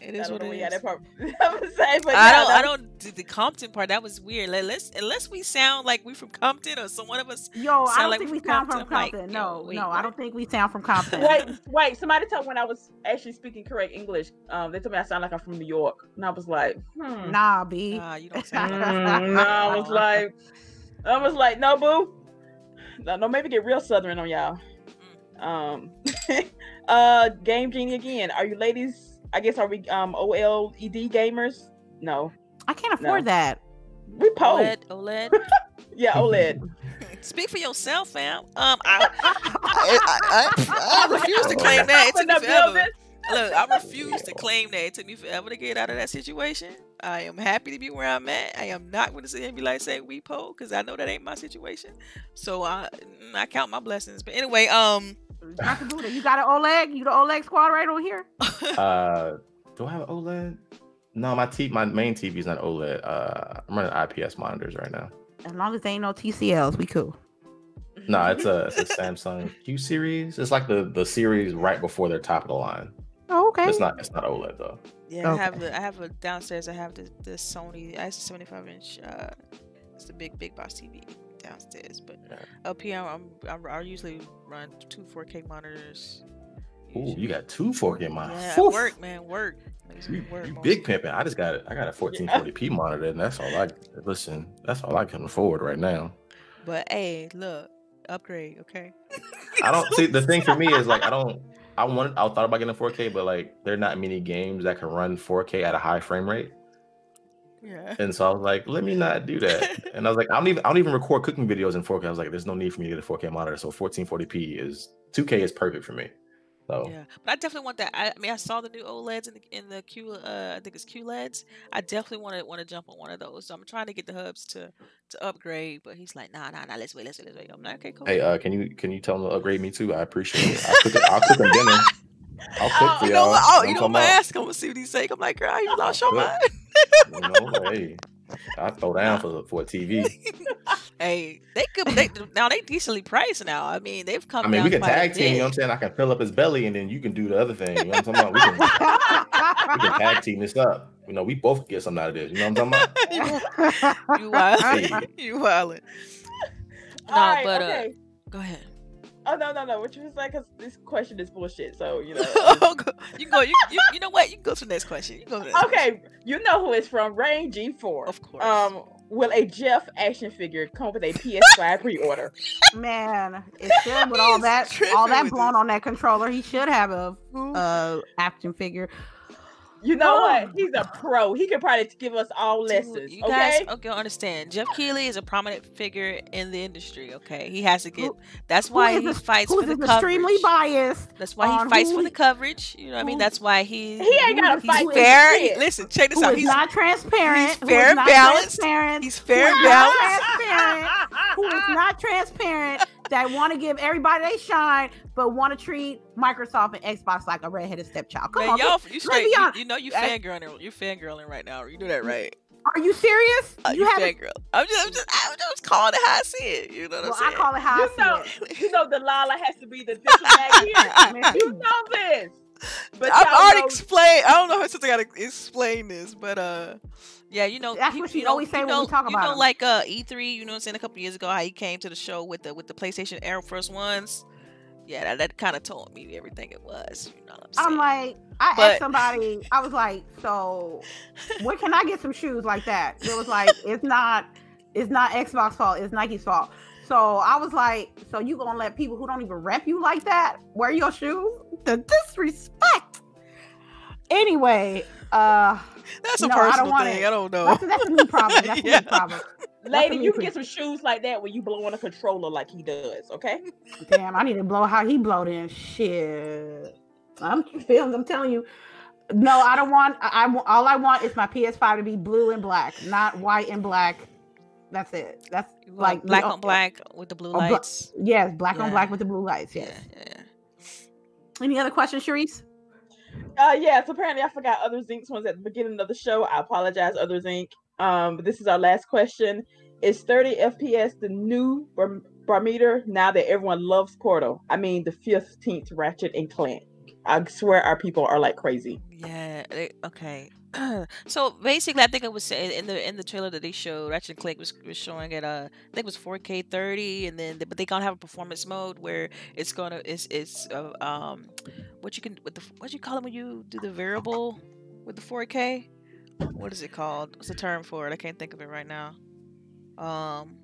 S2: It
S3: I
S2: is
S3: don't
S2: what
S3: know
S2: it
S3: got that part. I'm gonna say, but
S2: I
S3: yeah,
S2: don't. I don't. The, the Compton part that was weird. Like, let's unless we sound like we from Compton or some one of us.
S1: Yo, I don't
S2: like
S1: think
S2: we
S1: we
S2: from
S1: sound from
S2: Compton. Like,
S1: Compton.
S2: yo,
S1: no,
S2: wait,
S1: no, I don't think we sound from Compton.
S3: Wait, wait. Somebody told me when I was actually speaking correct English. Um, they told me I sound like I'm from New York, and I was like, hmm.
S1: Nah, B.
S2: Nah, you don't sound like
S3: Mm, no, I was like, I was like, no, boo. No, no, maybe get real southern on y'all. Um, uh, Game Genie again. Are you ladies? I guess are we um OLED gamers? No,
S1: I can't afford
S3: No.
S1: that.
S3: we po.
S2: OLED. OLED.
S3: Yeah, OLED.
S2: Speak for yourself, fam. Um, I, I, I, I, I refuse to claim that. It took me forever. Look, I refuse to claim that. It took me forever to get out of that situation. I am happy to be where I'm at. I am not going to sit here and be like, say, we po, because I know that ain't my situation. So I, mm, I count my blessings. But anyway, um,
S1: Dr. Buddha, you got an OLED? You the OLED squad right over here?
S4: Uh, do I have an OLED? No, my t- my main TV is not OLED. Uh, I'm running IPS monitors right now.
S1: As long as they ain't no TCLs, we cool.
S4: No, it's a it's a Samsung Q series. It's like the the series right before their top of the line.
S1: Oh, okay.
S4: It's not it's not OLED though.
S2: yeah, I have the, I have a downstairs. I have the, the Sony. I have a 75 inch. Uh, it's the big big box TV downstairs. But
S4: Yeah.
S2: up here, I'm, I'm I usually run two 4K monitors.
S4: Ooh, you got two 4K monitors.
S2: Yeah, work, man, work.
S4: You,
S2: work
S4: you big pimping. I just got it. I got a 1440p monitor, and that's all I listen. That's all I can afford right now.
S2: But hey, look, upgrade, okay?
S4: I don't see the thing for me is like I don't. I wanted. I thought about getting a 4K, but like there are not many games that can run 4K at a high frame rate.
S2: Yeah.
S4: And so I was like, let me not do that. And I was like, I don't even I don't even record cooking videos in 4K. I was like, there's no need for me to get a 4K monitor. So 1440p is 2K is perfect for me. So
S2: Yeah, but I definitely want that. I, I mean, I saw the new OLEDs in the in the Q. Uh, I think it's QLEDs. I definitely want to want to jump on one of those. So I'm trying to get the hubs to to upgrade. But he's like, nah, nah, nah. Let's wait, let's wait, let's wait. I'm like, okay, cool.
S4: hey, uh, can you can you tell him to upgrade me too? I appreciate it. I'll cook, it, I'll cook them dinner. I'll cook for
S2: you
S4: y'all.
S2: know? Oh,
S4: I'm
S2: you know what? I'm
S4: about-
S2: ask him. We'll see what he's saying. I'm like, girl, you lost your mind.
S4: You know, hey, I throw down for for a TV.
S2: hey, they could. They now they decently priced now. I mean, they've come.
S4: I mean,
S2: down
S4: we can tag team. You know what I'm saying? I can fill up his belly, and then you can do the other thing. You know what I'm talking about? We can, we can tag team this up. You know, we both get something out of this. You know what I'm talking about?
S2: you wild.
S4: Hey.
S2: you wildin'. No,
S3: All right,
S2: but uh, go ahead.
S3: Oh no, no, no. which was like? Cause this question is bullshit. So you know.
S2: You go. You, you you know what? You can go to the next question. You go to the next question.
S3: okay, you know who it's from. Rain G4.
S2: Of course.
S3: Um, will a Geoff action figure come with a PS5 pre-order?
S1: Man, it should with all that all that blown on that controller. He should have a uh action figure.
S3: You know
S1: Oh.
S3: what? He's a pro. He could probably give us all
S2: Dude,
S3: lessons.
S2: You
S3: okay.
S2: guys, okay, understand. Geoff Keighley is a prominent figure in the industry. Okay, he has to get.
S1: Who-
S2: That's why he
S1: this-
S2: fights
S1: Who
S2: for
S1: is
S2: the
S1: extremely
S2: coverage.
S1: biased?
S2: That's why he fights for the coverage. You know what I mean? That's why he.
S3: He ain't got to
S2: He's
S3: fight. with
S2: fair.
S3: shit.
S2: Listen, check this
S1: Who
S2: out.
S1: is
S2: He's
S1: not transparent?
S2: he's fair and balanced. He's fair and
S1: who is not
S2: balanced.
S1: who is not transparent, that want to give everybody they shine, but want to treat Microsoft and Xbox like a redheaded stepchild. Come
S2: Man,
S1: on,
S2: y'all,
S1: get-
S2: you straight.
S1: be
S2: You,
S1: honest.
S2: you know you
S1: I-
S2: fangirling. You fangirling right now. You know that, right?
S1: are you serious?
S2: Uh,
S1: you
S2: you
S1: haven't.
S2: fangirl. I'm just, I'm just, I'm just calling it how I see it. You know what
S1: Well,
S2: I'm saying?
S1: I call it how
S3: You
S1: I see it.
S3: you know, Delilah has to be the diplomat here.
S1: Man,
S3: you know this. But
S2: I've already
S3: know-
S2: explained. I don't know how since I gotta explain this, but uh, yeah, you know,
S1: That's
S2: he-
S1: what
S2: you
S1: she
S2: know,
S1: always say
S2: you
S1: when we
S2: know,
S1: talk
S2: you know,
S1: him.
S2: like uh E3. You know, what I'm saying a couple years ago, how he came to the show with the with the PlayStation Air Force Ones. Yeah, that, that kind of told me everything it was. You know what I'm saying?
S1: I'm like, I
S2: But-
S1: asked somebody, I was like, so where can I get some shoes like that? It was like, it's not, it's not Xbox fault, it's Nike's fault. So I was like, so you gonna let people who don't even rep you like that wear your shoes? The disrespect. Anyway, uh,
S2: that's a
S1: no, I don't
S2: personal
S1: want
S2: thing.
S1: it.
S2: I don't know.
S1: that's, that's a me problem. That's a
S2: Yeah.
S1: me problem.
S3: Lady,
S1: what
S3: you
S1: we
S3: can get some shoes like that when you blow on a controller like he does, okay?
S1: Damn, I need to blow how he blowed in. Shit. I'm feeling. I'm telling you. No, I don't want. I, I all I want is my PS5 to be blue and black, not white and black. That's it. That's
S2: You
S1: like
S2: black on black with the blue
S1: a bla-
S2: lights.
S1: Yes, black on black with the blue lights. Yes.
S2: Yeah, yeah.
S1: Any other questions, Sharice?
S3: Uh yeah, so apparently I forgot other Zinks ones at the beginning of the show. I apologize, other Zink. Um, but this is our last question. Is 30 FPS the new bar- barometer now that everyone loves Portal? I mean the 15th Ratchet and Clank. I swear our people are like crazy.
S2: Yeah. okay. so basically, I think it was in the in the trailer that they showed. Ratchet and Clank was, was showing it. Uh, I think it was 4K 30, and then but they gonna have a performance mode where it's gonna it's it's uh, um what you can with the what you call it when you do the variable with the 4K. What is it called? What's the term for it? I can't think of it right now. Um.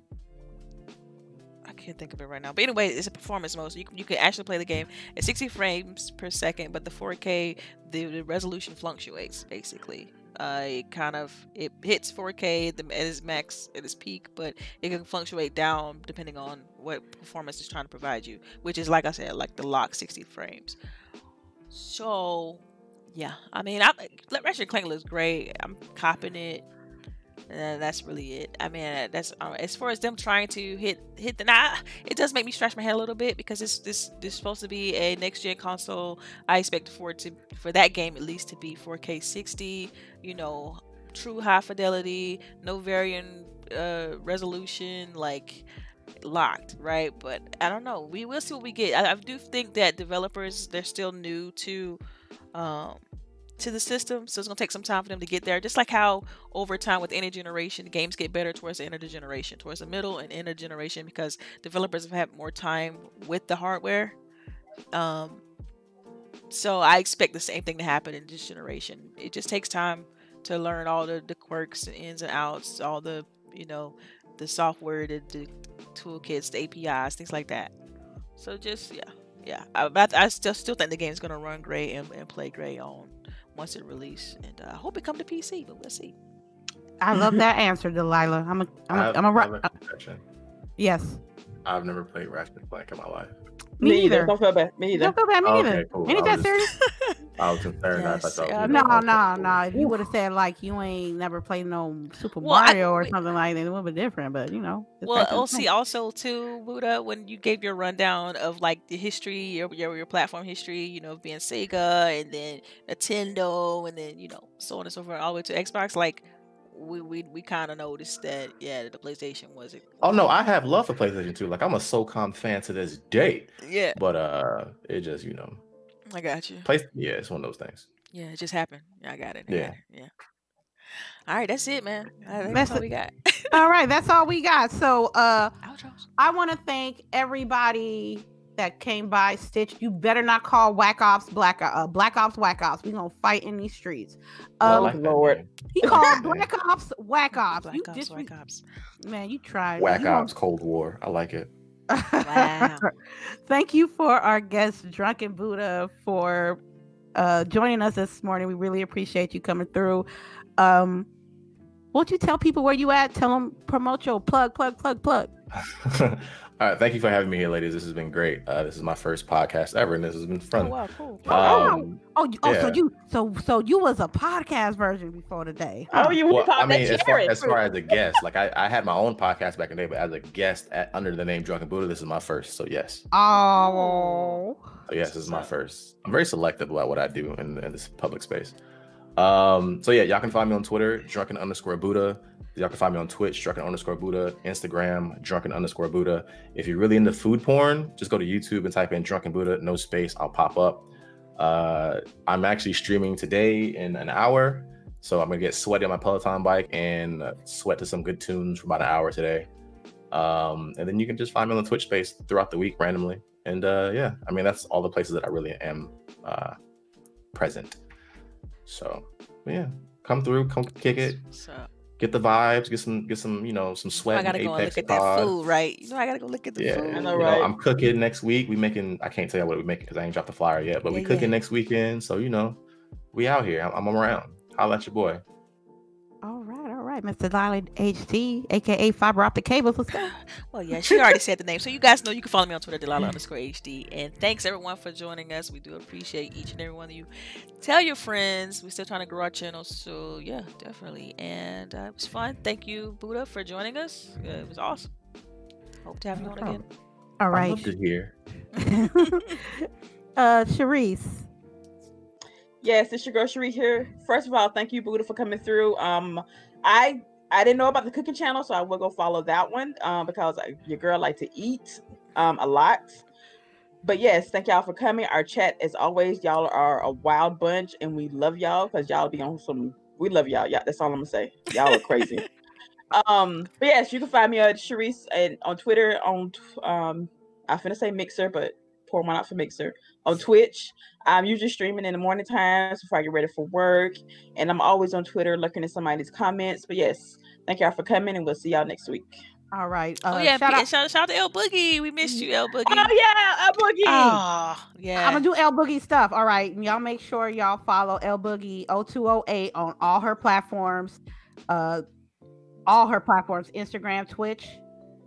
S2: I can't think of it right now. But anyway, it's a performance mode, so you can, you can actually play the game at 60 frames per second, but the 4K the, the resolution fluctuates basically. Uh, it kind of it hits 4K at, the, at its max at its peak, but it can fluctuate down depending on what performance is trying to provide you. Which is like I said, like the lock 60 frames. So, yeah, I mean, I Ratchet Clank looks great. I'm copping it. And that's really it. I mean, that's uh, as far as them trying to hit hit the now. It does make me scratch my head a little bit because this this this is supposed to be a next gen console. I expect for it to for that game at least to be 4K 60. You know, true high fidelity, no varying uh, resolution, like locked, right? But I don't know. We will see what we get. I, I do think that developers they're still new to um to the system, so it's gonna take some time for them to get there. Just like how over time with any generation, games get better towards the end of the generation, towards the middle and end of generation, because developers have had more time with the hardware. Um, so I expect the same thing to happen in this generation. It just takes time to learn all the, the quirks and ins and outs, all the you know, the software, the, the toolkits, the APIs, things like that. So just yeah, yeah. I, I still still think the game's gonna run great and, and play great on once it release, and uh, I hope it come to PC, but we'll see.
S1: I love that answer, Delilah. I'm a, I'm a,
S4: I've-
S1: I'm a,
S4: I've
S1: ri-
S4: a
S1: uh, yes.
S4: I've never played Ratchet and Clank in my life.
S1: Me either.
S3: Don't feel bad. Me either.
S1: Don't feel bad, me
S4: Oh,
S1: either.
S4: cool.
S1: Ain't
S4: I
S1: that
S4: was
S1: serious?
S4: I was concerned. I thought
S2: yeah,
S4: you
S1: No, no,
S4: cool.
S1: no. If you would have said like you ain't never played no Super
S2: Well, I-
S1: Mario or
S2: wait.
S1: something like that, it would be different. But you know, it's
S2: Well,
S1: Ratchet and
S2: oh, see, also too, Buddha, when you gave your rundown of like the history, your your, your platform history, you know, being Sega and then Nintendo and then you know so on and so forth, all the way to Xbox, like we we, we kind of noticed that yeah, the PlayStation wasn't.
S4: Oh no, I have love for PlayStation 2. Like I'm a SOCOM fan to this day.
S2: Yeah,
S4: But uh it just, you know,
S2: I got you.
S4: play yeah, it's one of those things.
S2: Yeah, it just happened. I got it. I
S4: Yeah.
S2: got it. Yeah. All right, that's it, man.
S1: That's
S2: that's all we got.
S1: all right, that's all we got. So, uh,
S2: Outros.
S1: I want to thank everybody that came by. Stitch, you better not call Whack Ops Black uh, Black Ops Whack Ops. We gonna fight in these streets.
S4: Well,
S1: Um,
S4: like
S3: Lord.
S1: he called Black Ops Whack Ops.
S2: Black
S1: you
S2: Ops,
S1: just
S2: White Ops.
S1: man, you tried.
S4: Whack
S1: You gonna-
S4: Ops Cold War. I like it.
S2: Wow.
S1: Thank you for our guest, Drunken Buddha, for uh, joining us this morning. We really appreciate you coming through. Um, won't you tell people where you at? Tell them promote your plug, plug, plug, plug.
S4: All right, thank you for having me here, ladies. This has been great. Uh, this is my first podcast ever, and this has been
S2: Oh
S4: fun.
S2: wow, cool.
S1: Oh,
S4: Um,
S1: Oh, you, oh, so
S4: Yeah.
S1: you, so so you was a podcast version before today.
S3: Oh,
S1: huh?
S3: you
S4: well, I mean, as far, as far as a guest, like I, I had my own podcast back in the day, but as a guest at, under the name Drunken Buddha, this is my first. So yes,
S1: Oh,
S4: so yes, this is my first. I'm very selective about what I do in, in this public space. Um, so yeah, y'all can find me on Twitter, drunken underscore Buddha. Y'all can find me on Twitch, drunken underscore Buddha, Instagram, drunken underscore Buddha. If you're really into food porn, just go to YouTube and type in drunken Buddha, no space, I'll pop up. Uh, I'm actually streaming today in an hour, so I'm gonna get sweaty on my Peloton bike and sweat to some good tunes for about an hour today. Um, and then you can just find me on the Twitch space throughout the week randomly. And uh, yeah, I mean that's all the places that I really am uh, present. So yeah, come through, come kick it, get the vibes, get some, get some, you know, some sweat.
S2: I gotta
S4: and
S2: go and
S4: Apex
S2: look at that food, right? You know, I gotta go look at the
S4: Yeah,
S2: food.
S3: I know,
S4: you
S3: right?
S4: I'm cooking next week. We making. I can't tell you what we making because I ain't dropped the flyer yet. But we cooking
S2: yeah.
S4: next weekend, so you know, we out here. I'm, I'm around. Holla at your boy.
S1: All right, all right, Mr. Lolly HD, aka Fiber Optic Cables. Let's go.
S2: Well, yeah, she already said the name. So you guys know you can follow me on Twitter, Delilah underscore HD. And thanks everyone for joining us. We do appreciate each and every one of you. Tell your friends. We're still trying to grow our channel. So yeah, definitely. And uh, it was fun. Thank you, Buddha, for joining us. Uh, it was awesome. Hope to have you
S1: No
S2: on again.
S1: All right.
S4: I
S1: right.
S4: love to hear.
S1: uh, Sharice.
S3: Yes, it's your girl Cherie here. First of all, thank you, Buddha, for coming through. Um, I I didn't know about the cooking channel, so I will go follow that one. Um, because your girl like to eat um a lot. But yes, thank y'all for coming. Our chat, as always, y'all are a wild bunch, and we love y'all because y'all be on some. We love y'all. Yeah, that's all I'm gonna say. Y'all are crazy. um, but yes, you can find me at Sharice and on Twitter on um I finna say Mixer, but pour one out for Mixer on Twitch. I'm usually streaming in the morning times before I get ready for work, and I'm always on Twitter looking at somebody's comments. But yes, thank y'all for coming, and we'll see y'all next week.
S1: All right. Uh,
S2: oh yeah,
S1: shout
S2: shout
S1: out.
S2: shout, shout out to El Boogie. We missed you, El Boogie.
S3: Oh yeah, a boogie.
S2: Oh, yeah.
S1: I'm gonna do L Boogie stuff. All right, and y'all make sure y'all follow L Boogie 0208 on all her platforms, uh, all her platforms: Instagram, Twitch,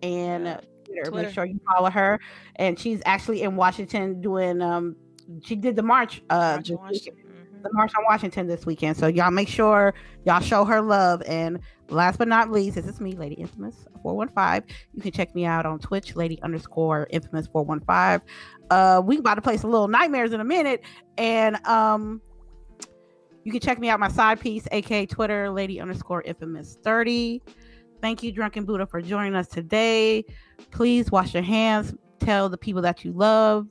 S1: and
S2: Yeah,
S1: uh, Twitter.
S2: Twitter.
S1: Make sure you follow her. And she's actually in Washington doing. Um, she did the march. Uh,
S2: March on
S1: weekend-
S2: Washington. Mhm.
S1: the march on Washington this weekend. So y'all make sure y'all show her love. And last but not least, this is me, Lady Infamous 415. You can check me out on Twitch, Lady underscore Infamous 415. Uh, we about to play some little nightmares in a minute, and um, you can check me out my side piece, aka Twitter, Lady underscore Infamous 30. Thank you, Drunken Buddha, for joining us today. Please wash your hands. Tell the people that you love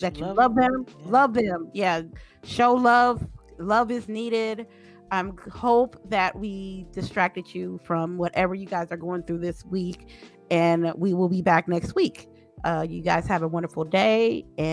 S1: that you love them,
S2: Yeah.
S1: love them. Yeah, show love. Love is needed. I um, hope that we distracted you from whatever you guys are going through this week, and we will be back next week. Uh, you guys have a wonderful day, and